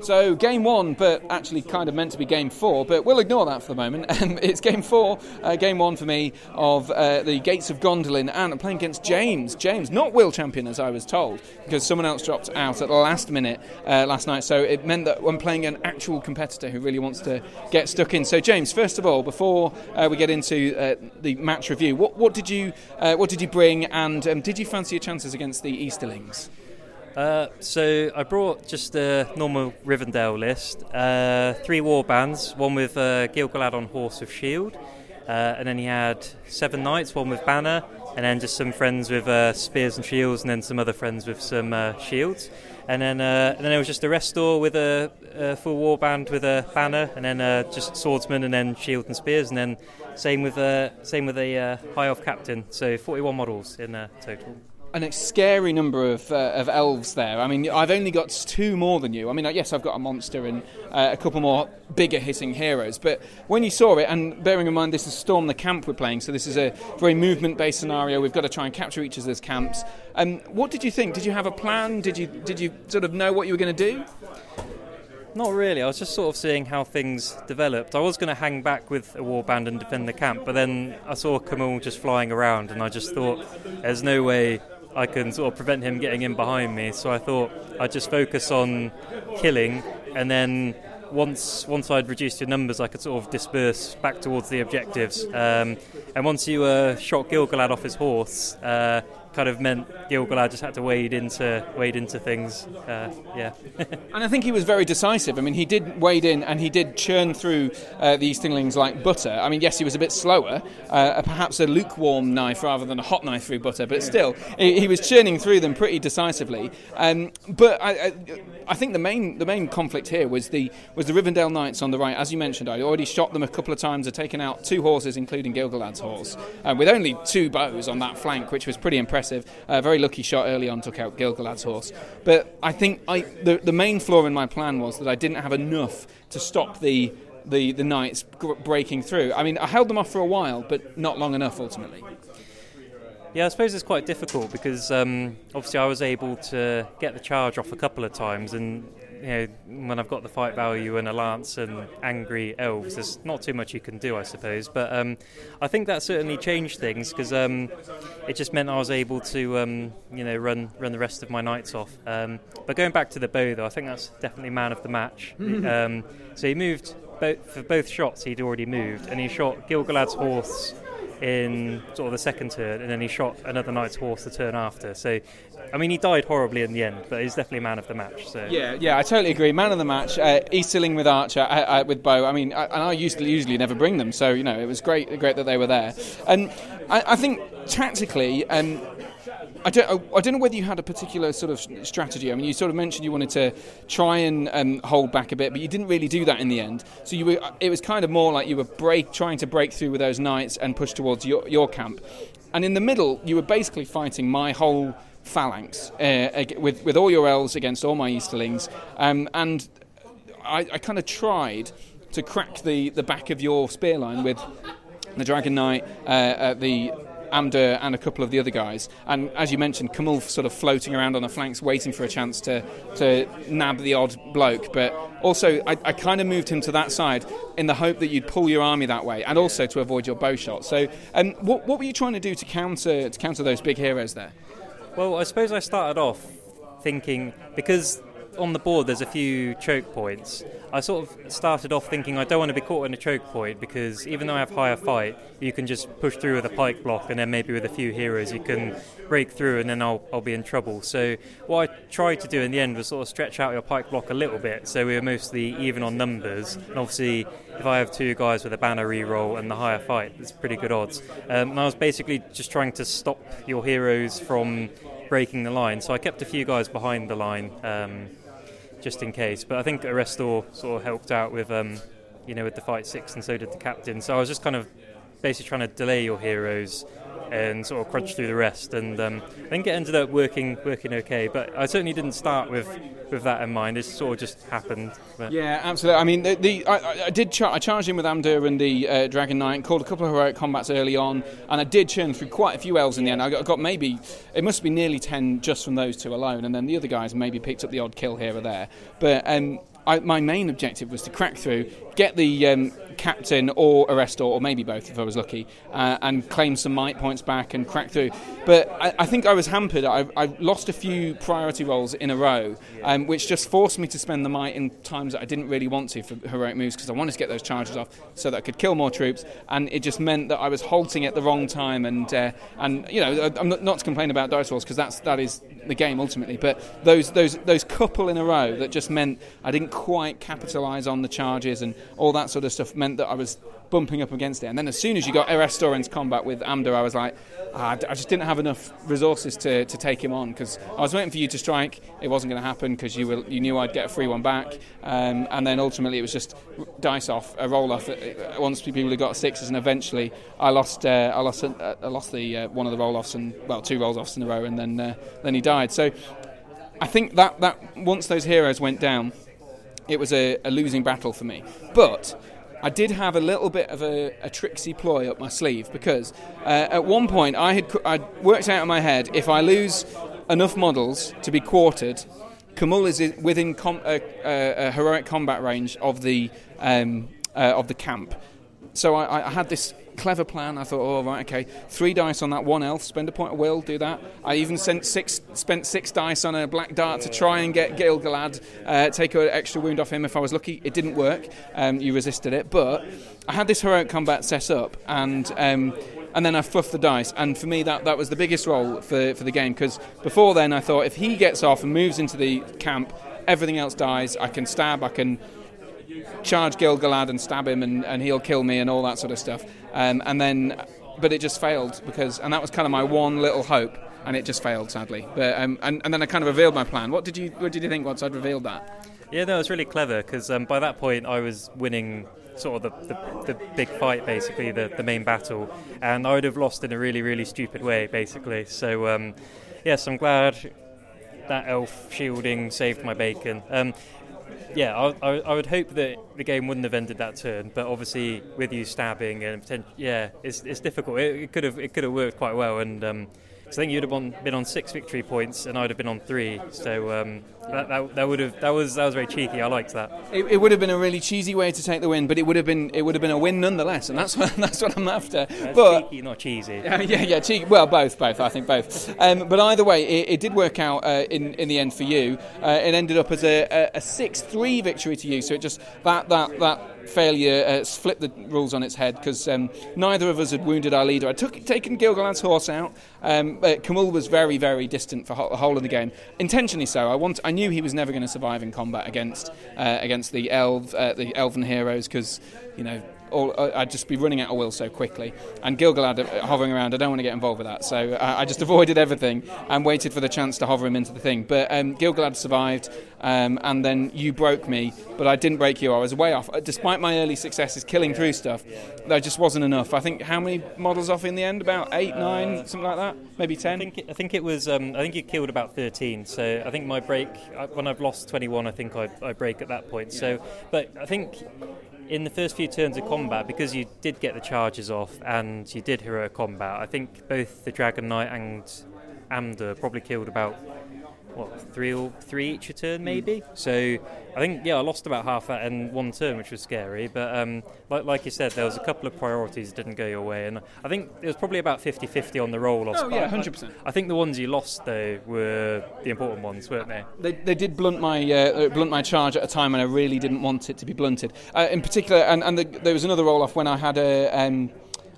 So, game one, but actually kind of meant to be game four, but we'll ignore that for the moment. Um, it's game four, uh, game one for me of uh, the Gates of Gondolin, and I'm playing against James. James, not world champion, as I was told, because someone else dropped out at the last minute uh, last night. So, it meant that I'm playing an actual competitor who really wants to get stuck in. So, James, first of all, before uh, we get into uh, the match review, what, what did you uh, what did you bring, and um, did you fancy your chances against the Easterlings? Uh, so I brought just a normal Rivendell list. Uh, three war bands, one with uh, Gil-galad on horse of shield, uh, and then he had seven knights, one with banner, and then just some friends with uh, spears and shields, and then some other friends with some uh, shields. And then, uh, and then there was just Erestor with a, a full war band with a banner, and then uh, just swordsmen, and then shield and spears, and then same with uh, same with a uh, high elf captain. So 41 models in uh, total. A scary number of, uh, of elves there. I mean, I've only got two more than you. I mean, yes, I've got a monster and uh, a couple more bigger hitting heroes. But when you saw it, and bearing in mind this is Storm the Camp we're playing, so this is a very movement based scenario. We've got to try and capture each of those camps. Um, what did you think? Did you have a plan? Did you did you sort of know what you were going to do? Not really. I was just sort of seeing how things developed. I was going to hang back with a warband and defend the camp, but then I saw Khamûl just flying around, and I just thought, there's no way I can sort of prevent him getting in behind me. So I thought I'd just focus on killing, and then once once I'd reduced your numbers, I could sort of disperse back towards the objectives. Um, and once you uh, shot Gil-galad off his horse, uh, kind of meant Gil-galad just had to wade into wade into things. Uh, yeah. And I think he was very decisive. I mean, he did wade in and he did churn through uh, the Eastinglings like butter. I mean, yes, he was a bit slower, uh, perhaps a lukewarm knife rather than a hot knife through butter, but still, he, he was churning through them pretty decisively. Um, but I, I, I think the main the main conflict here was the was the Rivendell Knights on the right. As you mentioned, I already shot them a couple of times. I'd taken out two horses, including Gil-galad's horse, uh, with only two bows on that flank, which was pretty impressive. A very lucky shot early on took out Gil-galad's horse. But I think I, the the main flaw in my plan was that I didn't have enough to stop the the, the knights breaking through. I mean, I held them off for a while, but not long enough ultimately. Yeah, I suppose it's quite difficult because um, obviously I was able to get the charge off a couple of times, and you know when I've got the fight value and a lance and angry elves, there's not too much you can do, I suppose. But um, I think that certainly changed things because um, it just meant I was able to um, you know run run the rest of my knights off. Um, but going back to the bow, though, I think that's definitely man of the match. Um, so he moved both, for both shots. He'd already moved, and he shot Gil-galad's horse in sort of the second turn, and then he shot another knight's horse the turn after. So, I mean, he died horribly in the end, but he's definitely a man of the match. So Yeah, yeah, I totally agree. Man of the match, uh, Easterling with Archer, uh, uh, with Bow. I mean, I, and I usually usually never bring them, so you know it was great, great that they were there. And I, I think tactically, um, I don't, I don't know whether you had a particular sort of strategy. I mean, you sort of mentioned you wanted to try and um, hold back a bit, but you didn't really do that in the end. So you were, it was kind of more like you were break, trying to break through with those knights and push towards your, your camp. And in the middle, you were basically fighting my whole phalanx uh, with with all your elves against all my Easterlings, um, and I, I kind of tried to crack the, the back of your spear line with the Dragon Knight, uh, uh, the Amdur, and a couple of the other guys. And as you mentioned, Khamûl sort of floating around on the flanks, waiting for a chance to, to nab the odd bloke. But also, I, I kind of moved him to that side in the hope that you'd pull your army that way, and also to avoid your bow shot. So, um, what, what were you trying to do to counter to counter those big heroes there? Well, I suppose I started off thinking because on the board there's a few choke points. I sort of started off thinking I don't want to be caught in a choke point because even though I have higher fight, you can just push through with a pike block and then maybe with a few heroes you can break through and then I'll, I'll be in trouble. So what I tried to do in the end was sort of stretch out your pike block a little bit so we were mostly even on numbers. And obviously if I have two guys with a banner reroll and the higher fight, it's pretty good odds. Um, and I was basically just trying to stop your heroes from breaking the line. So I kept a few guys behind the line. Um, just in case. But I think Erestor sort of helped out with, um, you know, with the fight six, and so did the captain. So I was just kind of basically trying to delay your heroes and sort of crunch through the rest. And um, I think it ended up working working okay. But I certainly didn't start with with that in mind. It sort of just happened. But Yeah, absolutely. I mean, the, the I- I, did char- I charged in with Amdur and the uh, Dragon Knight, called a couple of heroic combats early on, and I did churn through quite a few elves in the end. I got, got maybe it must be nearly ten just from those two alone, and then the other guys maybe picked up the odd kill here or there. But um, I, my main objective was to crack through, get the um, captain or Erestor, or maybe both if I was lucky, uh, and claim some might points back and crack through. But I, I think I was hampered. I, I lost a few priority rolls in a row, um, which just forced me to spend the might in times that I didn't really want to for heroic moves because I wanted to get those charges off so that I could kill more troops, and it just meant that I was halting at the wrong time. And uh, and you know, I'm not, not to complain about dice rolls because that's that is the game ultimately. But those those those couple in a row that just meant I didn't quite capitalise on the charges and all that sort of stuff meant that I was bumping up against it. And then as soon as you got into combat with Amdur, I was like, ah, I just didn't have enough resources to, to take him on because I was waiting for you to strike. It wasn't going to happen because you were, you knew I'd get a free one back. Um, and then ultimately it was just dice off, a roll off. uh, Once people had got sixes, and eventually I lost uh, I lost uh, I lost the uh, one of the roll offs and well two roll offs in a row, and then uh, then he died. So I think that that once those heroes went down, it was a, a losing battle for me. But I did have a little bit of a, a tricksy ploy up my sleeve because uh, at one point I had I worked out in my head if I lose enough models to be quartered, Khamûl is within com- uh, uh, a heroic combat range of the um, uh, of the camp. So I, I had this clever plan. I thought, oh right, okay, three dice on that one elf. Spend a point of will, do that. I even sent six, spent six dice on a black dart to try and get Gil-galad, uh, take an extra wound off him if I was lucky. It didn't work. Um, you resisted it, but I had this heroic combat set up, and um, and then I fluffed the dice. And for me, that, that was the biggest role for, for the game because before then I thought if he gets off and moves into the camp, everything else dies. I can stab, I can charge Gil-galad and stab him, and, and he'll kill me, and all that sort of stuff. Um, and then, but it just failed because, and that was kind of my one little hope, and it just failed sadly. But um, and, and then I kind of revealed my plan. What did you What did you think once I'd revealed that? Yeah, no, it was really clever because um, by that point I was winning sort of the, the, the, big fight, basically, the, the main battle, and I would have lost in a really, really stupid way, basically. So, um, yes, I'm glad that elf shielding saved my bacon. Um, yeah, I, I, I, would hope that the game wouldn't have ended that turn, but obviously with you stabbing and yeah, it's, it's difficult. It, it, could have it could have worked quite well, and um, so I think you'd have on, been on six victory points, and I'd have been on three. So um, that, that, that, would have that was that was very cheeky. I liked that. It, it, would have been a really cheesy way to take the win, but it would have been it would have been a win nonetheless, and that's what that's what I'm after. That's but cheeky, not cheesy. Uh, yeah, yeah, cheeky. Well, both, both. I think both. Um, but either way, it, it did work out uh, in in the end for you. Uh, it ended up as a, a six three victory to you. So it just that that that failure uh, flipped the rules on its head because um, neither of us had wounded our leader. I took taken Gil-galad's horse out. Um, but Khamûl was very, very distant for ho- the whole of the game, intentionally so. I want, I knew he was never going to survive in combat against uh, against the elf, uh, the elven heroes because you know all, uh, I'd just be running out of will so quickly. And Gil-galad uh, hovering around, I don't want to get involved with that. So uh, I just avoided everything and waited for the chance to hover him into the thing. But um, Gil-galad survived, um, and then you broke me, but I didn't break you. I was way off. Despite my early successes killing through stuff, that just wasn't enough. I think how many models off in the end? About eight, nine, something like that. Maybe ten. I think it, I think it was. Um, I think you killed about thirteen. So I think my break when I've lost twenty-one, I think I, I break at that point. So, but I think in the first few turns of combat, because you did get the charges off and you did heroic combat, I think both the Dragon Knight and Amdur probably killed about what three or three each a turn maybe. So I think yeah, I lost about half that in one turn, which was scary. But um, like, like you said, there was a couple of priorities that didn't go your way, and I think it was probably about 50-50 on the roll. Oh yeah, hundred percent. I think the ones you lost though were the important ones, weren't they? They, they did blunt my uh, blunt my charge at a time when I really didn't want it to be blunted. Uh, in particular, and, and the, there was another roll off when I had a. Um,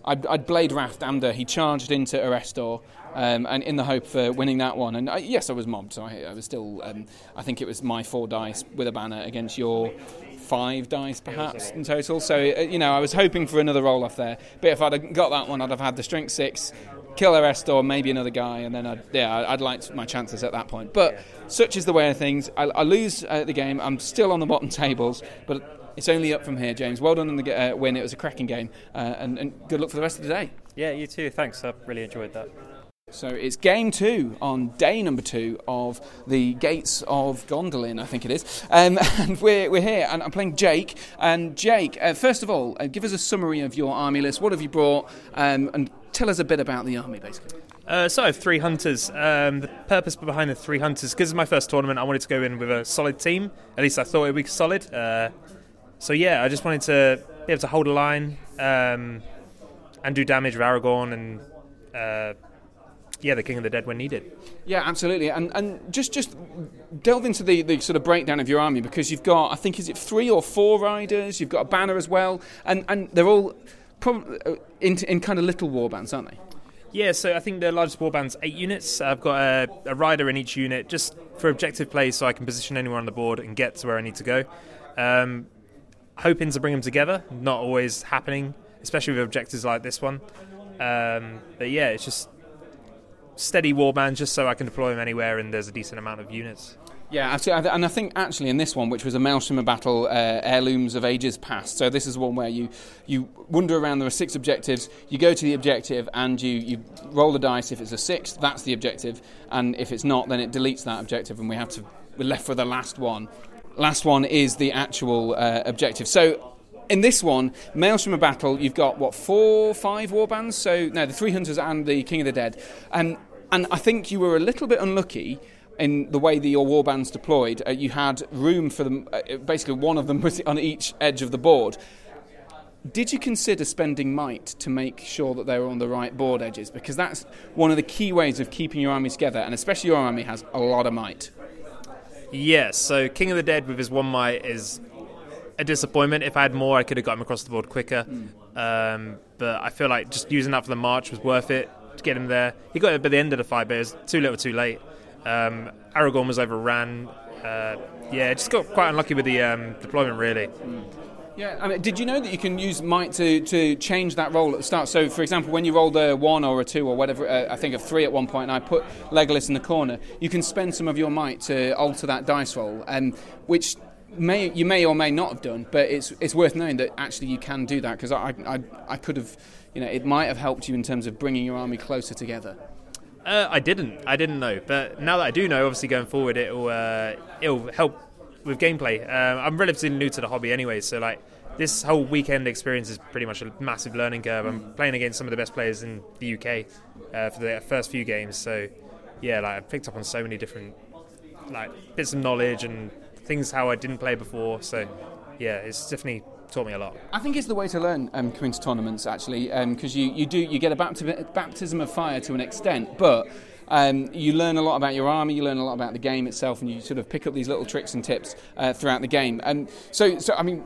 I'd, I'd blade raft Amdur. He charged into Erestor, um, and in the hope for winning that one. And I, yes, I was mobbed, so I, I was still. Um, I think it was my four dice with a banner against your five dice, perhaps in total. So uh, you know, I was hoping for another roll off there. But if I'd got that one, I'd have had the strength six, killer Erestor, maybe another guy, and then I'd, yeah, I'd liked my chances at that point. But such is the way of things. I, I lose uh, the game. I'm still on the bottom tables, but. It's only up from here, James. Well done on the uh, win. It was a cracking game, uh, and, and good luck for the rest of the day. Yeah, you too. Thanks. I really enjoyed that. So it's game two on day number two of the Gates of Gondolin, I think it is. Um, and we're, we're here, and I'm playing Jake. And Jake, uh, first of all, uh, give us a summary of your army list. What have you brought? Um, and tell us a bit about the army, basically. Uh, so I have three hunters. Um, the purpose behind the three hunters, because it's my first tournament, I wanted to go in with a solid team. At least I thought it would be solid. Uh, so yeah, I just wanted to be able to hold a line um, and do damage with Aragorn and uh, yeah, the King of the Dead when needed. Yeah, absolutely. And and just just delve into the, the sort of breakdown of your army because you've got I think is it three or four riders. You've got a banner as well, and and they're all probably uh, in in kind of little war bands, aren't they? Yeah, so I think the largest warband's eight units. I've got a, a, rider in each unit just for objective play so I can position anyone on the board and get to where I need to go. Um, hoping to bring them together, not always happening, especially with objectives like this one. Um, but yeah, it's just steady warband just so I can deploy them anywhere and there's a decent amount of units. Yeah, absolutely. And I think actually in this one, which was a Maelstrom battle, uh, heirlooms of ages past. So this is one where you you wander around. There are six objectives. You go to the objective and you you roll the dice. If it's a six, that's the objective, and if it's not, then it deletes that objective, and we have to we're left with the last one. Last one is the actual uh, objective. So in this one, Maelstrom of Battle, you've got what four, five warbands. So no, the three hunters and the King of the Dead, and and I think you were a little bit unlucky in the way that your warbands deployed. Uh, you had room for them. Uh, basically, one of them was on each edge of the board. Did you consider spending might to make sure that they were on the right board edges? Because that's one of the key ways of keeping your army together, and especially your army has a lot of might. Yes, so King of the Dead with his one might is a disappointment. If I had more, I could have got him across the board quicker. Um, but I feel like just using that for the march was worth it to get him there. He got it by the end of the fight, but it was too little, too late. Um, Aragorn was overran. Uh, yeah, just got quite unlucky with the um, deployment, really. Yeah, I mean, did you know that you can use might to, to change that roll at the start? So, for example, when you rolled a one or a two or whatever, uh, I think a three at one point, and I put Legolas in the corner, you can spend some of your might to alter that dice roll, um, which may you may or may not have done, but it's it's worth knowing that actually you can do that because I, I I could have, you know, it might have helped you in terms of bringing your army closer together. Uh, I didn't. I didn't know, but now that I do know, obviously going forward, it'll uh, it'll help with gameplay. Um, I'm relatively new to the hobby anyway, so like this whole weekend experience is pretty much a massive learning curve. I'm playing against some of the best players in the UK uh, for the first few games, so yeah, like I picked up on so many different like bits of knowledge and things how I didn't play before. So yeah, it's definitely taught me a lot. I think it's the way to learn um, coming to tournaments actually, because you, you do you get a bapti- baptism of fire to an extent, but um, you learn a lot about your army, you learn a lot about the game itself, and you sort of pick up these little tricks and tips uh, throughout the game. And so, so I mean,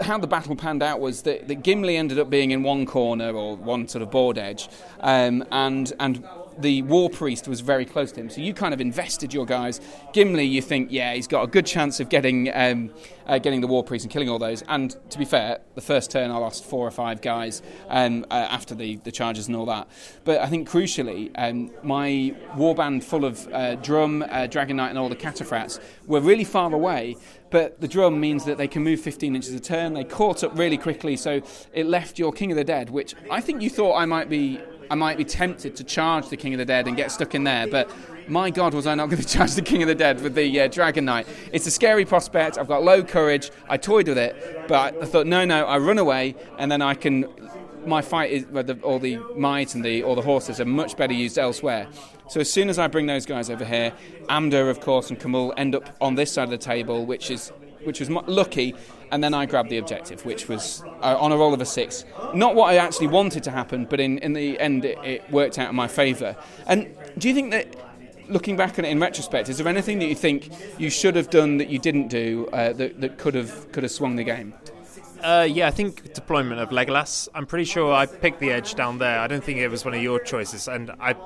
how the battle panned out was that, that Gimli ended up being in one corner or one sort of board edge, um, and and the war priest was very close to him. So you kind of invested your guys. Gimli, you think, yeah, he's got a good chance of getting um, uh, getting the war priest and killing all those. And to be fair, the first turn I lost four or five guys um, uh, after the, the charges and all that. But I think crucially, um, my warband full of uh, drum, uh, dragon knight, and all the cataphracts were really far away. But the drum means that they can move 15 inches a turn. They caught up really quickly, so it left your King of the Dead, which I think you thought I might be I might be tempted to charge the King of the Dead and get stuck in there, but my God, was I not going to charge the King of the Dead with the uh, Dragon Knight? It's a scary prospect. I've got low courage. I toyed with it, but I thought, no, no, I run away, and then I can. My fight is, well, all the might and the all the horses are much better used elsewhere. So as soon as I bring those guys over here, Amdur, of course, and Khamûl end up on this side of the table, which is which was lucky. And then I grabbed the objective, which was uh, on a roll of a six. Not what I actually wanted to happen, but in, in the end, it, it worked out in my favour. And do you think that, looking back on it in retrospect, is there anything that you think you should have done that you didn't do uh, that, that could have could have swung the game? Uh, yeah, I think deployment of Legolas. I'm pretty sure I picked the edge down there. I don't think it was one of your choices, and I,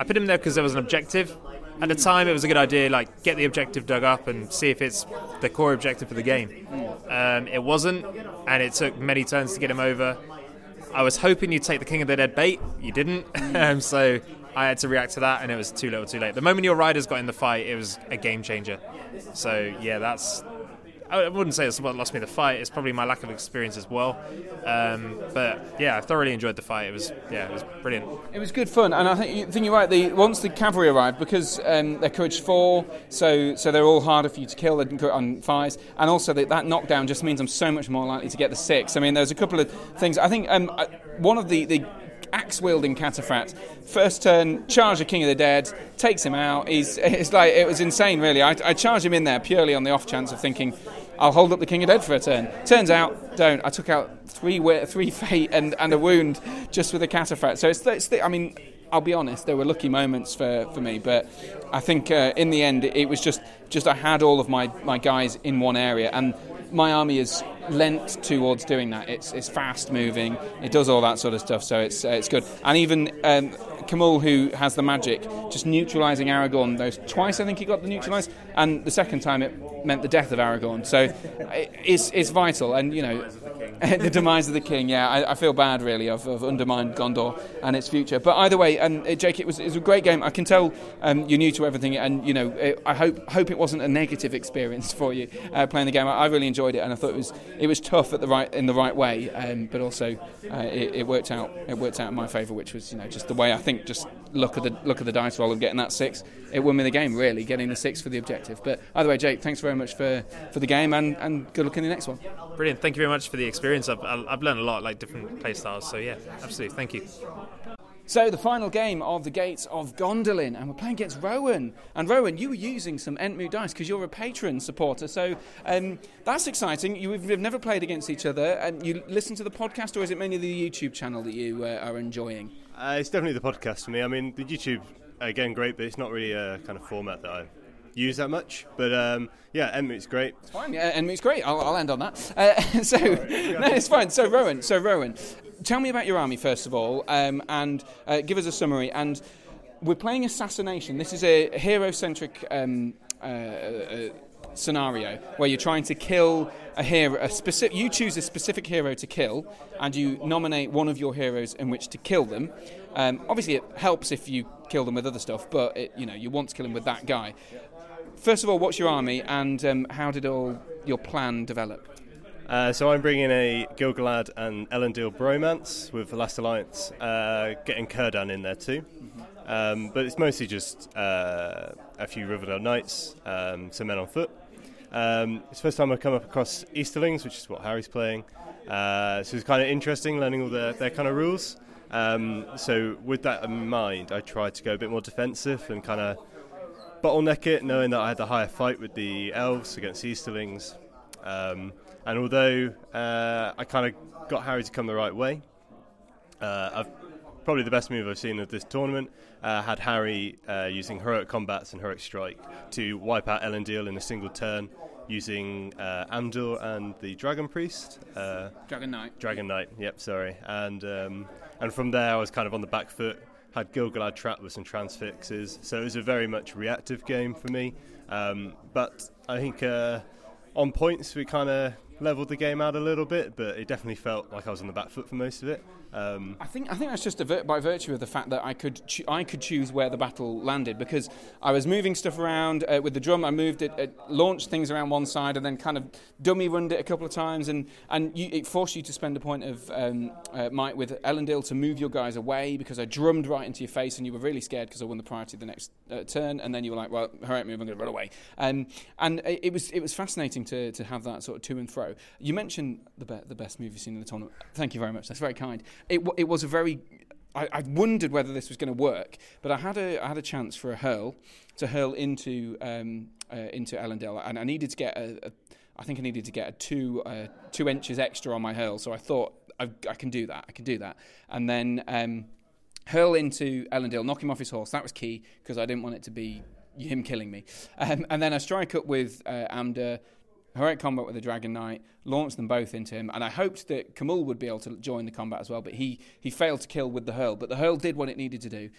I put him there because there was an objective. At the time, it was a good idea. Like, get the objective dug up and see if it's the core objective for the game. Um, it wasn't, and it took many turns to get him over. I was hoping you'd take the King of the Dead bait. You didn't, um, so I had to react to that, and it was too little, too late. The moment your riders got in the fight, it was a game changer. So yeah, that's I wouldn't say it's what lost me the fight. It's probably my lack of experience as well. Um, but yeah, I thoroughly enjoyed the fight. It was yeah, it was brilliant. It was good fun, and I think, you think you're right. The, once the cavalry arrived, because um, they're courage four, so so they're all harder for you to kill on fives, and also that, that knockdown just means I'm so much more likely to get the six. I mean, there's a couple of things. I think um, I- one of the, the axe wielding cataphract. First turn, charge the King of the Dead, takes him out. He's it's like it was insane, really. I, I charged him in there purely on the off chance of thinking I'll hold up the King of the Dead for a turn. Turns out, don't. I took out three three fate and, and a wound just with a cataphract. So it's, it's the, I mean. I'll be honest, there were lucky moments for, for me, but I think uh, in the end it was just, just I had all of my, my guys in one area, and my army is lent towards doing that. It's, it's fast moving, it does all that sort of stuff, so it's, uh, it's good. And even um, Khamûl, who has the magic, just neutralising Aragorn, those twice I think he got the neutralised, and the second time it meant the death of Aragorn. So it's, it's vital, and you know, the demise of the king. Yeah, I, I feel bad really of, of undermined Gondor and its future. But either way, and uh, Jake, it was, it was a great game. I can tell um, you're new to everything, and you know, it, I hope hope it wasn't a negative experience for you uh, playing the game. I, I really enjoyed it, and I thought it was it was tough at the right in the right way, um, but also uh, it, it worked out. It worked out in my favour, which was you know just the way I think. Just look at the look at the dice roll of getting that six. It won me the game really, getting the six for the objective. But either way, Jake, thanks very much for, for the game, and, and good luck in the next one. Brilliant. Thank you very much for the experience. I've, I've learned a lot, like different play styles. So yeah, absolutely. Thank you. So the final game of the Gates of Gondolin, and we're playing against Rowan. And Rowan, you were using some Entmoot dice because you're a patron supporter, so um, that's exciting. You, we've never played against each other, and you listen to the podcast, or is it mainly the YouTube channel that you uh, are enjoying? Uh, it's definitely the podcast for me. I mean, the YouTube again great, but it's not really a kind of format that I use that much. But um, yeah, Entmoot's great. It's fine. Yeah, it's great. I'll, I'll end on that. Uh, so no, it's fine. So Rowan, so Rowan, tell me about your army first of all, um, and uh, give us a summary. And we're playing Assassination. This is a hero-centric um, uh, uh, scenario where you're trying to kill a hero. A specific, you choose a specific hero to kill, and you nominate one of your heroes in which to kill them. Um, obviously, it helps if you kill them with other stuff, but it, you know you want to kill them with that guy. First of all, what's your army, and um, how did all your plan develop? Uh, so I'm bringing a Gilgalad and Elendil bromance with the Last Alliance, uh, getting Círdan in there too. Um, but it's mostly just uh, a few Rivendell Knights, um, some men on foot. Um, it's the first time I've come up across Easterlings, which is what Harry's playing. Uh, so it's kind of interesting learning all their, their kind of rules. Um, so with that in mind, I tried to go a bit more defensive and kind of bottleneck it, knowing that I had the higher fight with the elves against Easterlings. Um, and although uh, I kind of got Harry to come the right way, uh, I've probably the best move I've seen of this tournament. Uh, had Harry uh, using heroic combats and heroic strike to wipe out Elendil in a single turn, using uh, Amdur and the Dragon Priest. Uh, Dragon Knight. Dragon Knight. Yep, sorry. And um, and from there, I was kind of on the back foot. Had Gilgalad trapped with some transfixes, so it was a very much reactive game for me. Um, but I think uh, on points we kind of leveled the game out a little bit, but it definitely felt like I was on the back foot for most of it. Um, I think I think that's just vir- by virtue of the fact that I could I could choose where the battle landed because I was moving stuff around uh, with the drum. I moved it, launched things around one side, and then kind of dummy runned it a couple of times, and and you, it forced you to spend a point of um, uh, might with Elendil to move your guys away because I drummed right into your face, and you were really scared because I won the priority the next uh, turn, and then you were like, well, all right, move, I'm going to run away. Um, and it, it was it was fascinating to, to have that sort of to and fro. You mentioned the be- the best movie you've in the tournament. Thank you very much. That's very kind. It, w- it was a very I, I wondered whether this was going to work, but I had a I had a chance for a hurl to hurl into um, uh, into Elendil, and I needed to get a, a I think I needed to get a two uh, two inches extra on my hurl. So I thought I, I can do that. I can do that, and then. Um, hurl into Elendil, knock him off his horse. That was key because I didn't want it to be him killing me. Um, and then I strike up with uh, Amdur, heroic combat with the Dragon Knight, launched them both into him. And I hoped that Khamûl would be able to join the combat as well, but he, he failed to kill with the hurl. But the hurl did what it needed to do.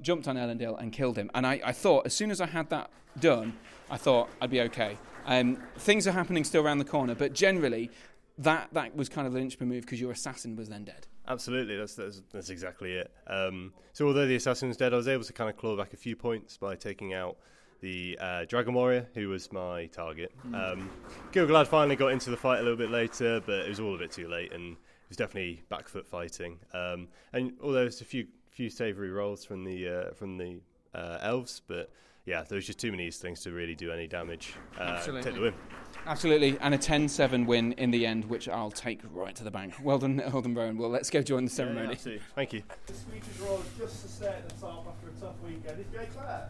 Jumped on Elendil and killed him. And I, I thought, as soon as I had that done, I thought I'd be okay. Um, things are happening still around the corner, but generally, that, that was kind of the linchpin move because your assassin was then dead. Absolutely, that's that's, that's exactly it. Um, so although the assassin's dead, I was able to kind of claw back a few points by taking out the uh, Dragon Warrior, who was my target. Um, Gilgalad finally got into the fight a little bit later, but it was all a bit too late, and it was definitely back foot fighting. Um, and although there's a few few savoury rolls from the uh, from the uh, elves, but yeah, there was just too many of these things to really do any damage. Uh, Absolutely. Take the win. Absolutely, and a 10-7 win in the end, which I'll take right to the bank. Well done, Holden Rowan. Well, let's go join the ceremony. Yeah, absolutely. Thank you. The Screechers Roll just to stay at the top after a tough weekend is Jay Clare.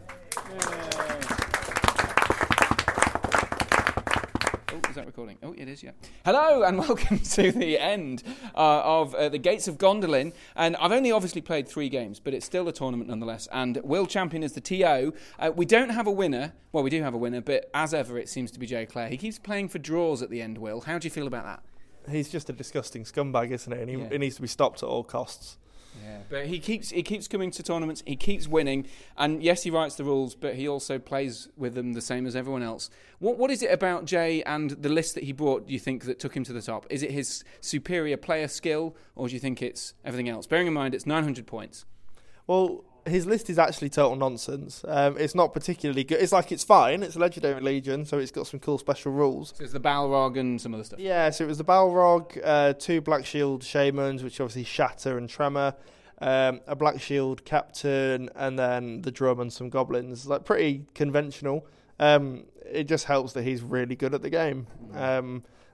Oh, is that recording? Oh, it is, yeah. Hello, and welcome to the end uh, of uh, the Gates of Gondolin. And I've only obviously played three games, but it's still a tournament nonetheless. And Will Champion is the TO. Uh, we don't have a winner. Well, we do have a winner, but as ever, it seems to be Jay Clare. He keeps playing for draws at the end, Will. How do you feel about that? He's just a disgusting scumbag, isn't he? And he, Yeah. he needs to be stopped at all costs. Yeah, but he keeps he keeps coming to tournaments. He keeps winning, and yes, he writes the rules, but he also plays with them the same as everyone else. What what is it about Jay and the list that he brought? Do you think that took him to the top? Is it his superior player skill, or do you think it's everything else? Bearing in mind it's 900 points. Well, his list is actually total nonsense. Um, it's not particularly good. It's like it's fine. It's a legendary legion, so it's got some cool special rules. So it's the Balrog and some other stuff. Yeah, so it was the Balrog, uh, two Black Shield Shamans, which obviously Shatter and Tremor, um, a Black Shield Captain, and then the Drum and some Goblins. Like pretty conventional. Um, it just helps that he's really good at the game.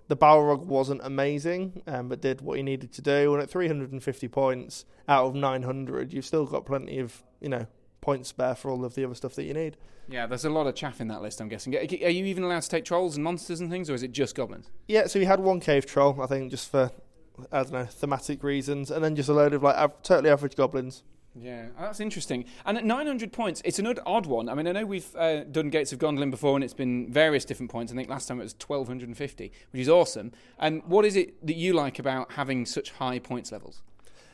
The Balrog wasn't amazing, um, but did what he needed to do. And at 350 points out of 900, you've still got plenty of you know points spare for all of the other stuff that you need. Yeah, there's a lot of chaff in that list. I'm guessing. Are you even allowed to take trolls and monsters and things, or is it just goblins? Yeah, so we had one cave troll, I think, just for I don't know thematic reasons, and then just a load of like av- totally average goblins. Yeah, that's interesting. And at 900 points, it's an odd, one. I mean, I know we've uh, done Gates of Gondolin before, and it's been various different points. I think last time it was 1250, which is awesome. And what is it that you like about having such high points levels?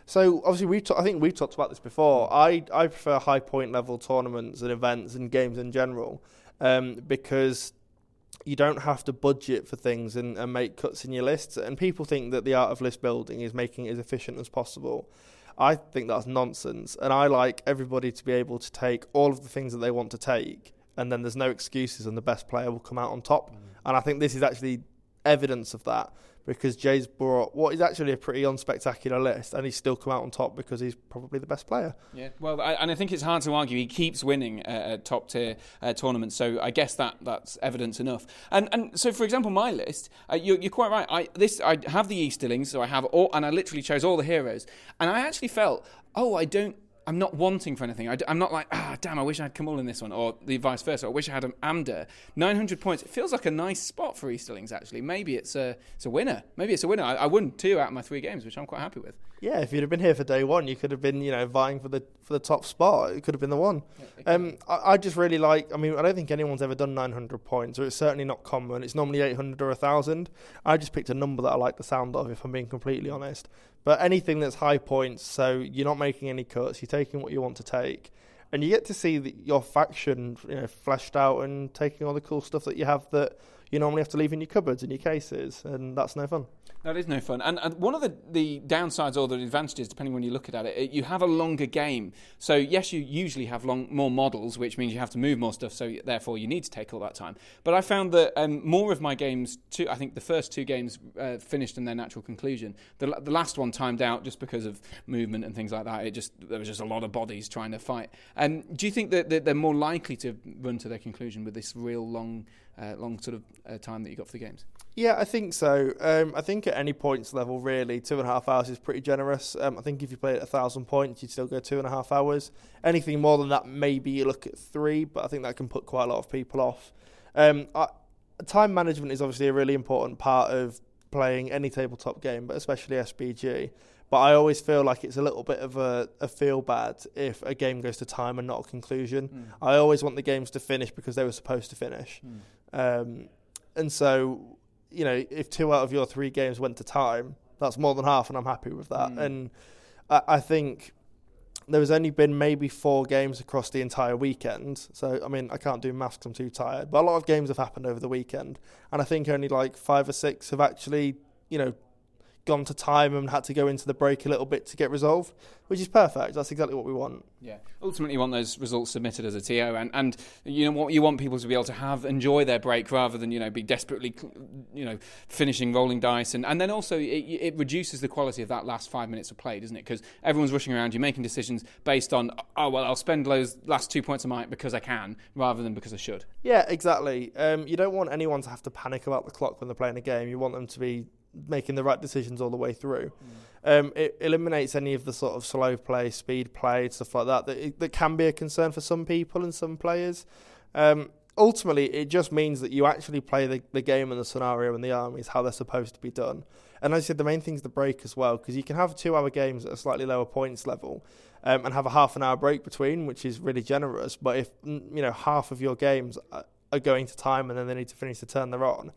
So obviously we I think we've talked about this before. I I prefer high point level tournaments and events and games in general um, because you don't have to budget for things and, and make cuts in your lists. And people think that the art of list building is making it as efficient as possible. I think that's nonsense. And I like everybody to be able to take all of the things that they want to take, and then there's no excuses, and the best player will come out on top. Mm. And I think this is actually evidence of that because Jay's brought what is actually a pretty unspectacular list, and he's still come out on top because he's probably the best player. Yeah, well, I, and I think it's hard to argue. He keeps winning uh, top tier uh, tournaments, so I guess that that's evidence enough. And and so, for example, my list, uh, you're, you're, quite right. I this I have the Easterlings, so I have all, and I literally chose all the heroes, and I actually felt, oh, I don't I'm not wanting for anything. I, am not like, ah, damn, I wish I had Khamûl in this one, or the vice versa. I wish I had Amdur. 900 points. It feels like a nice spot for Easterlings, actually. Maybe it's a, it's a winner. Maybe it's a winner. I, I won two out of my three games, which I'm quite happy with. Yeah, if you'd have been here for day one, you could have been, you know, vying for the for the top spot. It could have been the one. Yeah, um, I, I, just really like. I mean, I don't think anyone's ever done 900 points, or it's certainly not common. It's normally 800 or 1,000. I just picked a number that I like the sound of, if I'm being completely honest. But anything that's high points, so you're not making any cuts, you're taking what you want to take, and you get to see the, your faction you know, fleshed out and taking all the cool stuff that you have that you normally have to leave in your cupboards and your cases, and that's no fun. That is no fun. And, and one of the, the downsides or the advantages, depending when you look at it, you have a longer game. So, yes, you usually have long, more models, which means you have to move more stuff, so therefore you need to take all that time. But I found that um, more of my games, two, I think the first two games uh, finished in their natural conclusion. The, the last one timed out just because of movement and things like that. It just There was just a lot of bodies trying to fight. Um, do you think that, that they're more likely to run to their conclusion with this real long, uh, long sort of uh, time that you got for the games? Yeah, I think so. Um, I think at any points level, really, two and a half hours is pretty generous. Um, I think if you play at a thousand points, you'd still go two and a half hours. Anything more than that, maybe you look at three, but I think that can put quite a lot of people off. Um, I, time management is obviously a really important part of playing any tabletop game, but especially SBG. But I always feel like it's a little bit of a, a feel bad if a game goes to time and not a conclusion. Mm. I always want the games to finish because they were supposed to finish. Mm. And so you know, if two out of your three games went to time, that's more than half, and I'm happy with that. Mm. And I, I think there has only been maybe four games across the entire weekend. So, I mean, I can't do maths I'm too tired. But a lot of games have happened over the weekend. And I think only like five or six have actually, you know, gone to time and had to go into the break a little bit to get resolved, which is perfect. That's exactly what we want. Yeah. Ultimately, you want those results submitted as a TO, and, and you know what you want people to be able to have enjoy their break rather than you know be desperately you know finishing rolling dice, and, and then also it, it reduces the quality of that last five minutes of play, doesn't it? Because everyone's rushing around, you're making decisions based on oh well, I'll spend those last two points of might because I can rather than because I should. Yeah, exactly. Um, you don't want anyone to have to panic about the clock when they're playing a game. You want them to be making the right decisions all the way through. Mm. Um, it eliminates any of the sort of slow play, speed play, stuff like that that, that can be a concern for some people and some players. Um, ultimately, it just means that you actually play the, the game and the scenario and the armies how they're supposed to be done. And as I said, the main thing is the break as well, because you can have two hour games at a slightly lower points level um, and have a half an hour break between, which is really generous. But if you know half of your games are going to time and then they need to finish the turn they're on,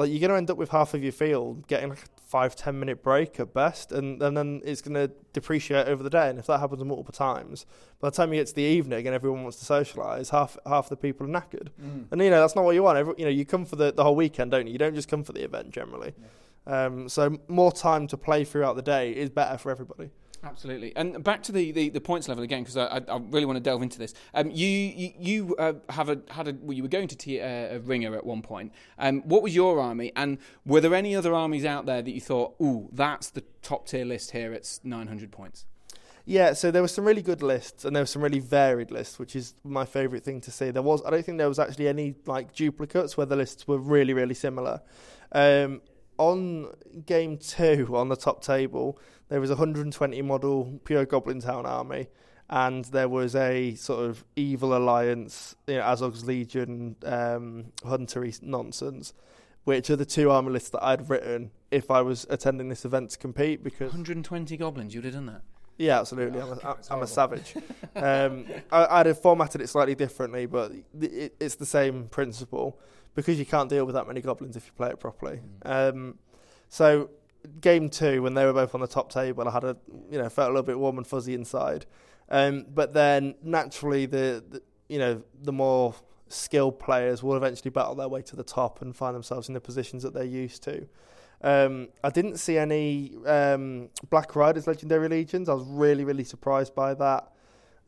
like you're going to end up with half of your field getting like a five ten minute break at best, and, and then it's going to depreciate over the day. And if that happens multiple times, by the time you get to the evening and everyone wants to socialise, half half the people are knackered. Mm. And you know that's not what you want. Every, you know you come for the, the whole weekend, don't you? You don't just come for the event generally. Yeah. Um, so more time to play throughout the day is better for everybody. Absolutely. And back to the, the, the points level again, because I, I, really want to delve into this. Um, you you, you uh, have a had a well, you were going to t- uh, a ringer at one point. Um, what was your army, and were there any other armies out there that you thought, ooh, that's the top tier list here? It's 900 points. Yeah, so there were some really good lists, and there were some really varied lists, which is my favourite thing to see. There was, I don't think there was actually any like duplicates where the lists were really, really similar. Um, on game two on the top table, there was a 120 model pure Goblin Town army, and there was a sort of evil alliance, you know, Azog's Legion, um, huntery nonsense, which are the two army lists that I'd written if I was attending this event to compete. Because 120 goblins, you'd have done that. Yeah, absolutely. I'm a, I'm a savage. Um, I, I'd have formatted it slightly differently, but it, it's the same principle because you can't deal with that many goblins if you play it properly. Um, so, game two, when they were both on the top table, I had a you know felt a little bit warm and fuzzy inside. Um, but then naturally, the, the you know the more skilled players will eventually battle their way to the top and find themselves in the positions that they're used to. Um, I didn't see any um, Black Riders Legendary Legions. I was really, really surprised by that.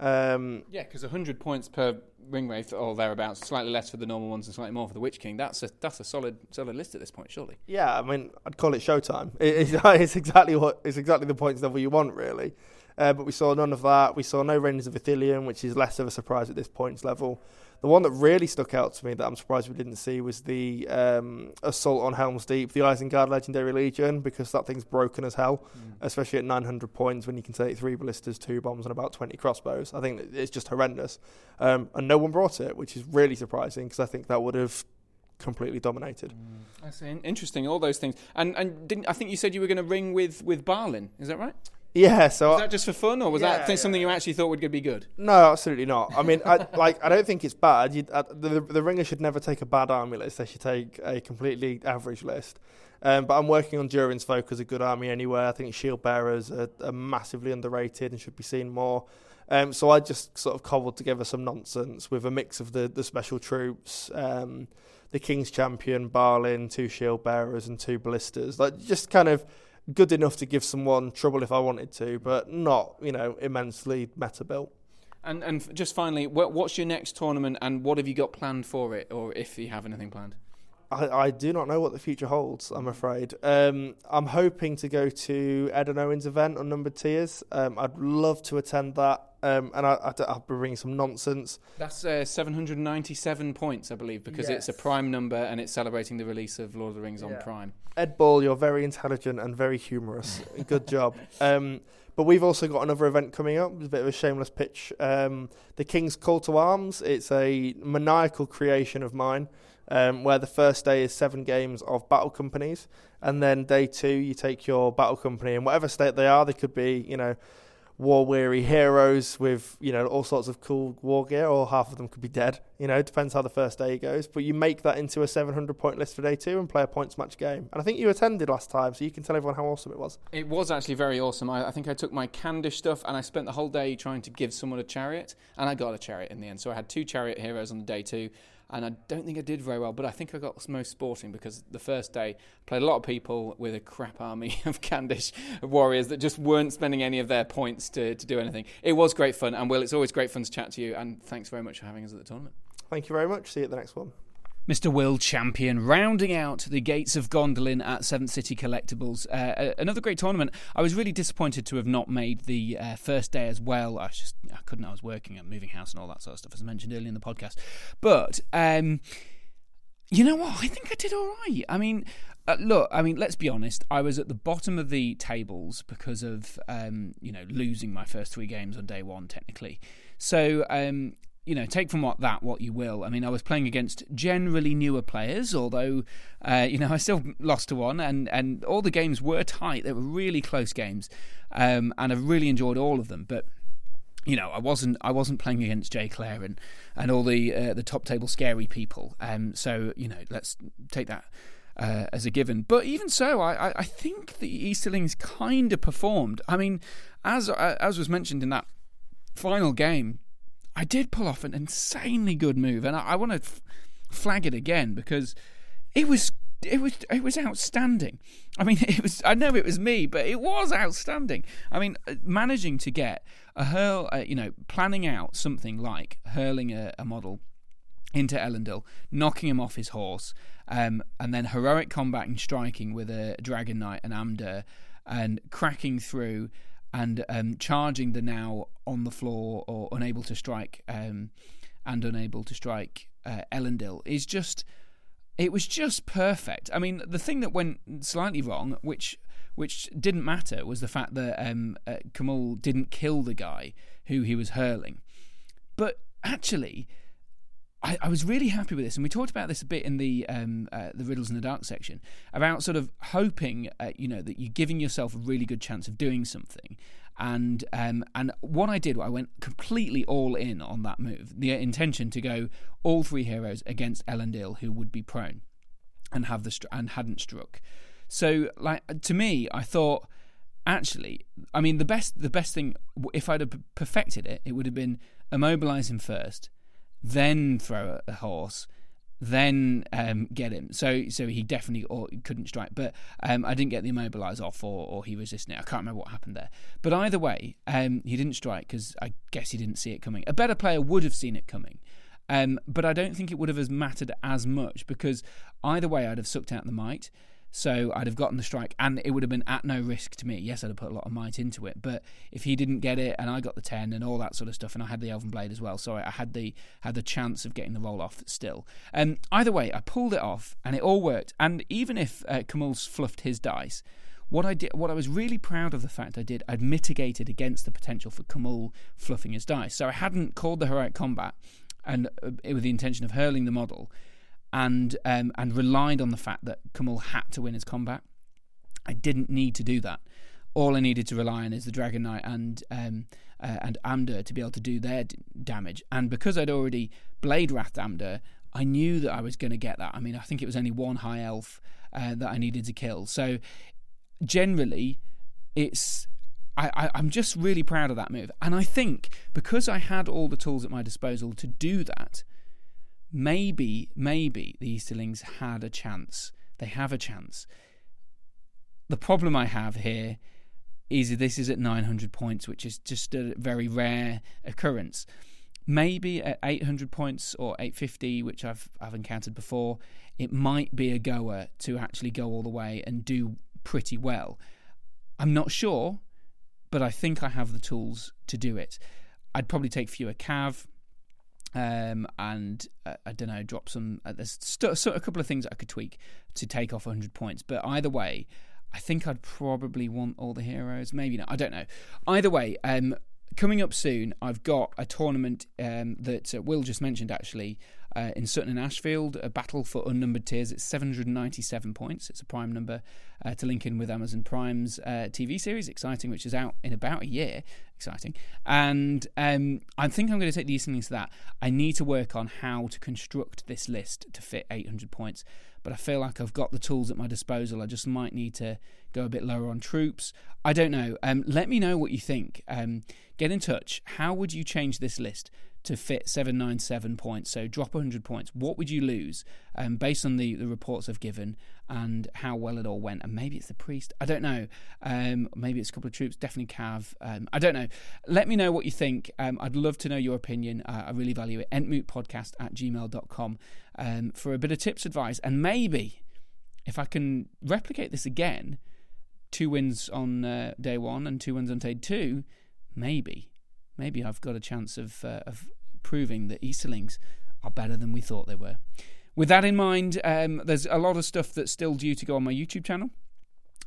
Um, Yeah, because 100 points per ring wraith or thereabouts, slightly less for the normal ones and slightly more for the Witch King. That's a that's a solid solid list at this point, surely. yeah, I mean, I'd call it Showtime. It, it's, it's exactly what it's exactly the points level you want, really. Uh, but we saw none of that. We saw no Rangers of Ithilien, which is less of a surprise at this points level. The one that really stuck out to me that I'm surprised we didn't see was the um, assault on Helm's Deep, the Isengard Legendary Legion, because that thing's broken as hell, especially at 900 points when you can take three ballistas, two bombs, and about 20 crossbows. I think it's just horrendous. Um, and no one brought it, which is really surprising because I think that would have completely dominated. That's interesting. All those things, and and didn't I think you said you were going to ring with with Balin? Is that right? Yeah, so Was that just for fun, or was Yeah, that yeah. something you actually thought would be good? No, absolutely not. I mean, I, like I don't think it's bad. You, uh, the the ringer should never take a bad army list. They should take a completely average list. Um, but I'm working on Durin's Folk as a good army anyway. I think Shield Bearers are, are massively underrated and should be seen more. Um, so I just sort of cobbled together some nonsense with a mix of the, the special troops, um, the King's Champion, Balin, two Shield Bearers, and two Ballistas. Like just kind of good enough to give someone trouble if I wanted to, but not you know immensely meta built. And and just finally, what's your next tournament, and what have you got planned for it, or if you have anything planned? I, I do not know what the future holds. I'm afraid. Um, I'm hoping to go to Ed and Owen's event Unnumbered Tears. Um, I'd love to attend that, um, and I, I, I'll be bringing some nonsense. That's uh, 797 points, I believe, because it's a prime number and it's celebrating the release of Lord of the Rings on Yeah. Prime. Ed Ball, you're very intelligent and very humorous. Good job. Um, but we've also got another event coming up. It's a bit of a shameless pitch. Um, the King's Call to Arms. It's a maniacal creation of mine, um, where the first day is seven games of battle companies, and then day two you take your battle company in whatever state they are. They could be, you know, war weary heroes with you know all sorts of cool war gear, or half of them could be dead. You know, depends how the first day goes. But you make that into a 700 point list for day two and play a points match game. And I think you attended last time, so you can tell everyone how awesome it was. It was actually very awesome. I, I think I took my Khandish stuff and I spent the whole day trying to give someone a chariot, and I got a chariot in the end. So I had two chariot heroes on the day two, and I don't think I did very well, but I think I got most sporting because the first day played a lot of people with a crap army of Khandish warriors that just weren't spending any of their points to, to do anything. It was great fun, and Will, it's always great fun to chat to you, and thanks very much for having us at the tournament. Thank you very much. See you at the next one. Mr. Will Champion, rounding out the gates of Gondolin at Seventh City Collectibles. Uh, another great tournament. I was really disappointed to have not made the uh, first day as well. I just I couldn't. I was working at moving house and all that sort of stuff, as I mentioned earlier in the podcast. But um, you know what? I think I did all right. I mean, uh, look. I mean, let's be honest. I was at the bottom of the tables because of um, you know losing my first three games on day one, technically. So um, you know, take from what that what you will. I mean, I was playing against generally newer players, although uh, you know I still lost to one, and and all the games were tight. They were really close games, um, and I really enjoyed all of them. But you know, I wasn't I wasn't playing against Jay Clare and, and all the uh, the top table scary people. Um, so you know, let's take that uh, as a given. But even so, I, I, think the Easterlings kind of performed. I mean, as uh, as was mentioned in that final game, I did pull off an insanely good move, and I, I want to f- flag it again because it was it was it was outstanding. I mean, it was I know it was me, but it was outstanding. I mean, uh, managing to get a hurl, uh, you know, planning out something like hurling a, a model into Elendil, knocking him off his horse, um, and then heroic combat and striking with a Dragon Knight and Amdur, and cracking through and um, charging the now on the floor or unable to strike um, and unable to strike uh, is just it was just perfect. I mean, the thing that went slightly wrong, which which didn't matter, was the fact that um, uh, Khamûl didn't kill the guy who he was hurling. But actually, I, I was really happy with this, and we talked about this a bit in the um, uh, the riddles in the dark section about sort of hoping, uh, you know, that you're giving yourself a really good chance of doing something, And um, and what I did, I went completely all in on that move. The intention to go all three heroes against Elendil, who would be prone and have the str- and hadn't struck. So, like to me, I thought actually, I mean, the best the best thing if I'd have perfected it, it would have been immobilize him first, then throw a, horse, then um, get him. So so he definitely or couldn't strike. But um, I didn't get the immobilize off, or, or he resisted it. I can't remember what happened there. But either way, um, he didn't strike because I guess he didn't see it coming. A better player would have seen it coming. Um, but I don't think it would have as mattered as much because either way, I'd have sucked out the might. So I'd have gotten the strike, and it would have been at no risk to me. Yes, I'd have put a lot of might into it, but if he didn't get it, and I got the ten and all that sort of stuff, and I had the elven blade as well, so I had the had the chance of getting the roll off still. Um, either way, I pulled it off, and it all worked. And even if uh, fluffed his dice, what I did, what I was really proud of the fact I did, I'd mitigated against the potential for Khamûl fluffing his dice. So I hadn't called the heroic combat, and uh, with the intention of hurling the model and um, and relied on the fact that Khamûl had to win his combat. I didn't need to do that. All I needed to rely on is the Dragon Knight and um, uh, and Amdur to be able to do their d- damage. And because I'd already Blade Wrath Amdur, I knew that I was going to get that. I mean, I think it was only one high elf uh, that I needed to kill. So generally, it's I, am just really proud of that move. And I think because I had all the tools at my disposal to do that, maybe, maybe the Easterlings had a chance. They have a chance. The problem I have here is this is at 900 points, which is just a very rare occurrence. Maybe at 800 points or 850, which I've I've encountered before, it might be a goer to actually go all the way and do pretty well. I'm not sure, but I think I have the tools to do it. I'd probably take fewer cav, um, and uh, I don't know, drop some. Uh, there's st- so a couple of things I could tweak to take off 100 points, but either way, I think I'd probably want all the heroes. Maybe not. I don't know. Either way, um, coming up soon, I've got a tournament um, that uh, Will just mentioned actually uh, in Sutton and Ashfield, a battle for Unnumbered Tears. It's 797 points. It's a prime number uh, to link in with Amazon Prime's uh, TV series, exciting, which is out in about a year. Exciting. And um, I think I'm going to take the Eastlings to that. I need to work on how to construct this list to fit 800 points but I feel like I've got the tools at my disposal. I just might need to go a bit lower on troops. I don't know. Um, let me know what you think. Um, get in touch. How would you change this list to fit 797 points. So drop 100 points. What would you lose um, based on the, the reports I've given and how well it all went? And maybe it's the priest. I don't know. Um, maybe it's a couple of troops. Definitely Cav. Um, I don't know. Let me know what you think. Um, I'd love to know your opinion. Uh, I really value it. Entmootpodcast at gmail.com um, for a bit of tips, advice, and maybe if I can replicate this again, two wins on uh, day one and two wins on day two, maybe maybe I've got a chance of uh, of proving that Easterlings are better than we thought they were. With that in mind, um, there's a lot of stuff that's still due to go on my YouTube channel.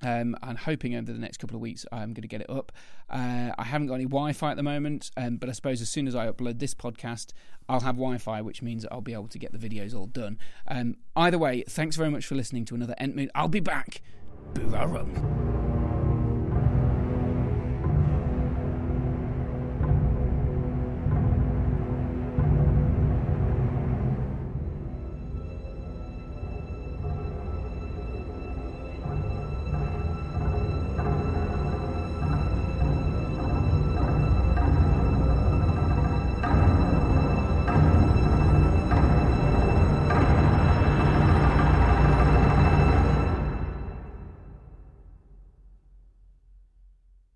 Um, I'm hoping over the next couple of weeks I'm going to get it up. Uh, I haven't got any Wi Fi at the moment, um, but I suppose as soon as I upload this podcast, I'll have Wi Fi, which means I'll be able to get the videos all done. Um, either way, thanks very much for listening to another Entmoot. I'll be back. Boo